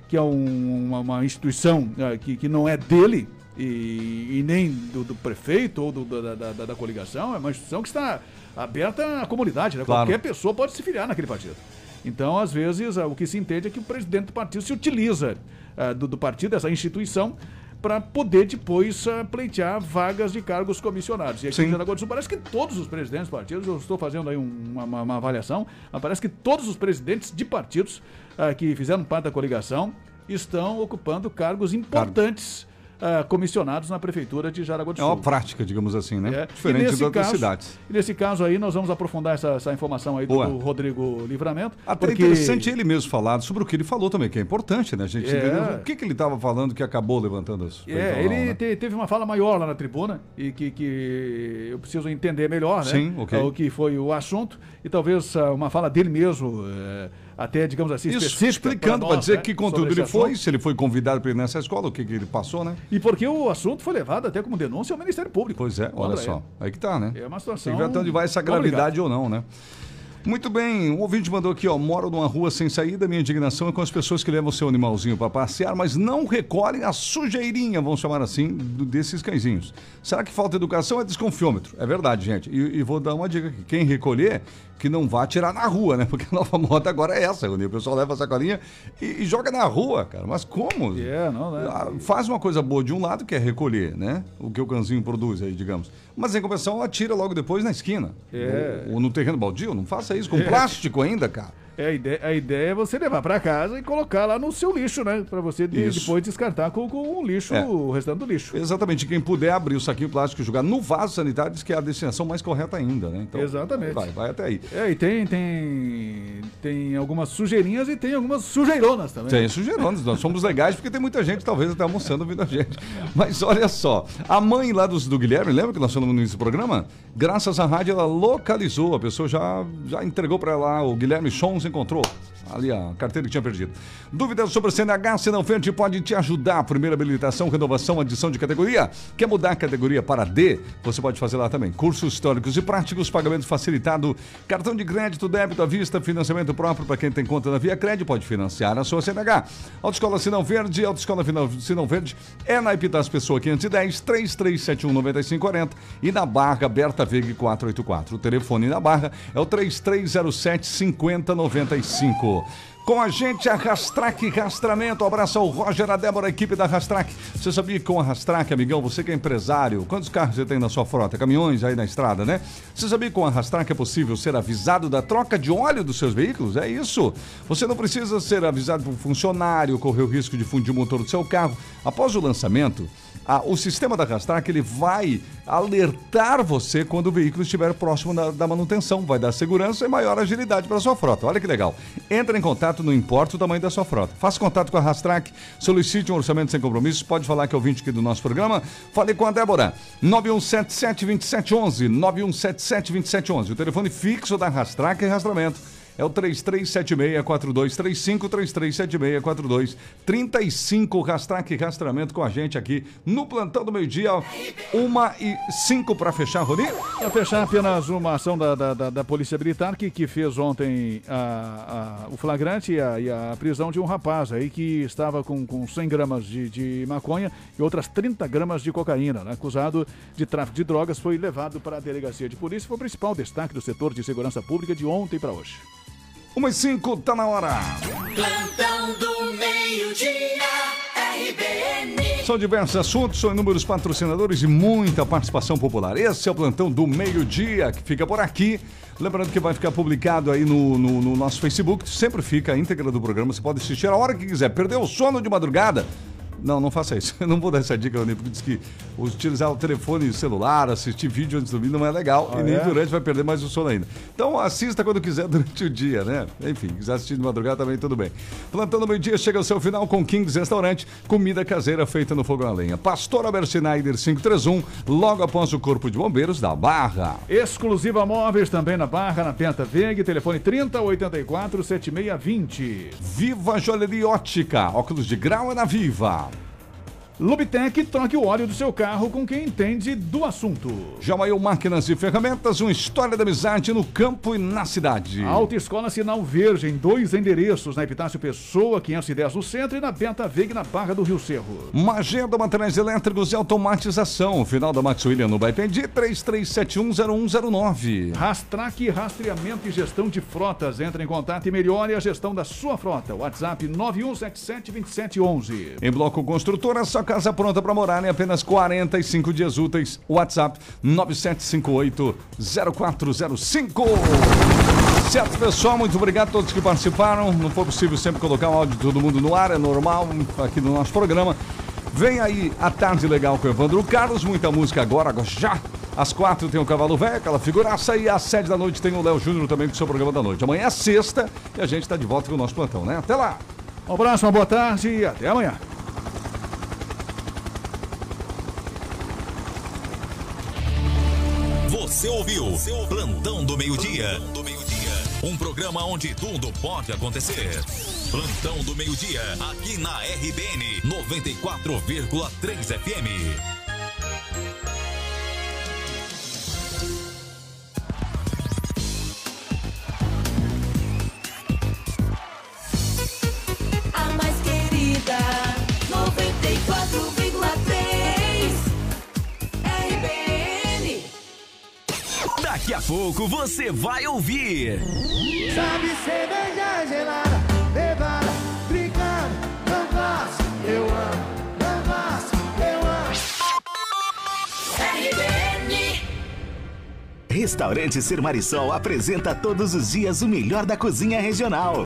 que é um- uma, uma instituição ah, que, que não é dele e, e nem do, do prefeito ou do- da, da, da- coligação, é uma instituição que está aberta à comunidade, né? Claro. Qualquer pessoa pode se filiar naquele partido. Então, às vezes, ah, o que se entende é que o presidente do partido se utiliza ah, do, do partido, dessa instituição, para poder depois ah, pleitear vagas de cargos comissionados. E aqui Sim. em Jaraguá do Sul parece que todos os presidentes de partidos, eu estou fazendo aí um- uma, uma- avaliação, mas parece que todos os presidentes de partidos ah, que fizeram parte da coligação estão ocupando cargos importantes ah, comissionados na prefeitura de Jaraguá do É Sul. uma prática, digamos assim, né? É. Diferente nesse outras cidades. E nesse caso aí, nós vamos aprofundar essa, essa informação aí do, Rodrigo Livramento. Até porque... interessante ele mesmo falar sobre o que ele falou também, que é importante, né? A gente É. o que, que ele estava falando que acabou levantando as É, ele te- teve uma fala maior lá na tribuna e que, que eu preciso entender melhor, né? Sim, ok. O que foi o assunto e talvez ah, uma fala dele mesmo, eh, até, digamos assim, Isso, específica. explicando, para dizer né, que conteúdo ele foi, se ele foi convidado para ir nessa escola, o que, que ele passou, né? E porque o assunto foi levado até como denúncia ao Ministério Público. Pois é, olha só. ele. Aí que tá, né? É uma Tem situação. que ver até onde vai essa gravidade ou não, né? Muito bem, um ouvinte mandou aqui, ó, moro numa rua sem saída, minha indignação é com as pessoas que levam seu animalzinho para passear, mas não recolhem a sujeirinha, vamos chamar assim, desses cãezinhos. Será que falta educação é desconfiômetro? É verdade, gente. E, e vou dar uma dica aqui, quem recolher, que não vá tirar na rua, né? Porque a nova moda agora é essa, Rony. o pessoal leva a sacolinha e, e joga na rua, cara. Mas como? É, não, né? Ah, Faz uma coisa boa de um lado, que é recolher, né? O que o cãozinho produz aí, digamos. Mas em compensação, atira logo depois na esquina. É. Ou, ou no terreno baldio. Não faça isso com É. plástico ainda, cara. É, a, ideia, a ideia é você levar para casa e colocar lá no seu lixo, né? Para você de- depois descartar com, com o lixo, É. o restante do lixo. Exatamente. Quem puder abrir o saquinho plástico e jogar no vaso sanitário, diz que é a destinação mais correta ainda, né? Então, Exatamente. Vai, vai até aí. É, e tem, tem, tem algumas sujeirinhas e tem algumas sujeironas também. Tem sujeirones, nós somos legais porque tem muita gente talvez até almoçando ouvindo a gente. Mas olha só, a mãe lá dos, do Guilherme, lembra que nós falamos no início do programa? Graças à rádio ela localizou, a pessoa já, já entregou para lá, o Guilherme Chons encontrou ali a carteira que tinha perdido. Dúvidas sobre CNH, Sinal Verde pode te ajudar. Primeira habilitação, renovação, adição de categoria. Quer mudar a categoria para D? Você pode fazer lá também. Cursos históricos e práticos, pagamento facilitado, cartão de crédito, débito à vista, financiamento próprio para quem tem conta na Via Crédito, pode financiar a sua CNH. Autoescola Sinal Verde, Autoescola Sinal Verde é na Epitas Pessoa 510 3371 9540 e na Barra Berta Veg 484. O telefone na Barra é o 3307 5095. Com a gente, a Rastrac Rastramento. Abraço ao Roger, a Débora, a equipe da Rastrac. Você sabia que com a Rastrac, amigão, você que é empresário, quantos carros você tem na sua frota? Caminhões aí na estrada, né? Você sabia que com a Rastrac é possível ser avisado da troca de óleo dos seus veículos? É isso. Você não precisa ser avisado por um funcionário, correr o risco de fundir o motor do seu carro. Após o lançamento, a- o sistema da Rastrac ele vai alertar você quando o veículo estiver próximo da, da manutenção. Vai dar segurança e maior agilidade para sua frota. Olha que legal. Entre em contato, não importa o tamanho da sua frota. Faça contato com a Rastrac, solicite um orçamento sem compromissos. Pode falar que é ouvinte aqui do nosso programa. Fale com a Débora. 9177-2711. 9177-2711. O telefone fixo da Rastrac é rastramento. É o 3376-4235, 3376-4235, Rastrac Rastramento com a gente aqui no Plantão do Meio Dia, uma e cinco para fechar, Rony. Para fechar, apenas uma ação da, da, da- da Polícia Militar que, que fez ontem a- a- o flagrante e a, e a prisão de um rapaz aí que estava com, com 100 gramas de, de maconha e outras 30 gramas de cocaína. né? Acusado de tráfico de drogas, foi levado para a delegacia de polícia. Foi o principal destaque do setor de segurança pública de ontem para hoje. Uma e cinco, tá na hora. Plantão do meio-dia, RBN. São diversos assuntos, são inúmeros patrocinadores e muita participação popular. Esse é o Plantão do Meio-Dia, que fica por aqui. Lembrando que vai ficar publicado aí no, no- no nosso Facebook, sempre fica a íntegra do programa, você pode assistir a hora que quiser. Perdeu o sono de madrugada? Não, não faça isso. Eu não vou dar essa dica, Rony, porque diz que utilizar o telefone celular, assistir vídeo antes de dormir não é legal Ah, e nem é? durante vai perder mais o sono ainda. Então assista quando quiser durante o dia, né? Enfim, quiser assistir de madrugada também tudo bem. Plantando meio-dia chega ao seu final com Kings Restaurante, comida caseira feita no fogão a lenha. Pastor Albert Schneider 531, logo após o Corpo de Bombeiros da Barra. Exclusiva Móveis também na Barra, na Penta Veg, telefone 3084 7620. Viva Joalheria Ótica, óculos de grau é na Viva. Lubitec, troque o óleo do seu carro com quem entende do assunto. Jamail Máquinas e Ferramentas, uma história da amizade no campo e na cidade. Autoescola Sinal Verde, em dois endereços, na Epitácio Pessoa, 510 no centro e na Benta Veg, na Barra do Rio Cerro. Magenda Materiais Elétricos e Automatização. Final da Max William no Baipendi, 33710109. Rastrac, rastreamento e gestão de frotas. Entre em contato e melhore a gestão da sua frota. WhatsApp 91772711. Em Bloco Construtora, sua casa pronta para morar em apenas 45 dias úteis. WhatsApp 9758-0405. Certo, pessoal, muito obrigado a todos que participaram. Não foi possível sempre colocar o áudio de todo mundo no ar, é normal aqui no nosso programa. Vem aí a tarde legal com o Evandro Carlos, muita música agora, agora já. Às quatro tem o Cavalo Velho, aquela figuraça, e às sete da noite tem o Léo Júnior também com o seu programa da noite. Amanhã é sexta e a gente está de volta com o nosso plantão, né? Até lá! Um abraço, uma boa tarde e até amanhã. Você ouviu Plantão do Meio-Dia. Do meio-dia. Um programa onde tudo pode acontecer. Plantão do meio-dia, aqui na RBN 94,3 FM. Daqui a pouco você vai ouvir. Sabe cerveja gelada, levada, brincando, não gosto, eu amo, não gosto, eu amo. RBN. Restaurante Ser Marisol apresenta todos os dias o melhor da cozinha regional.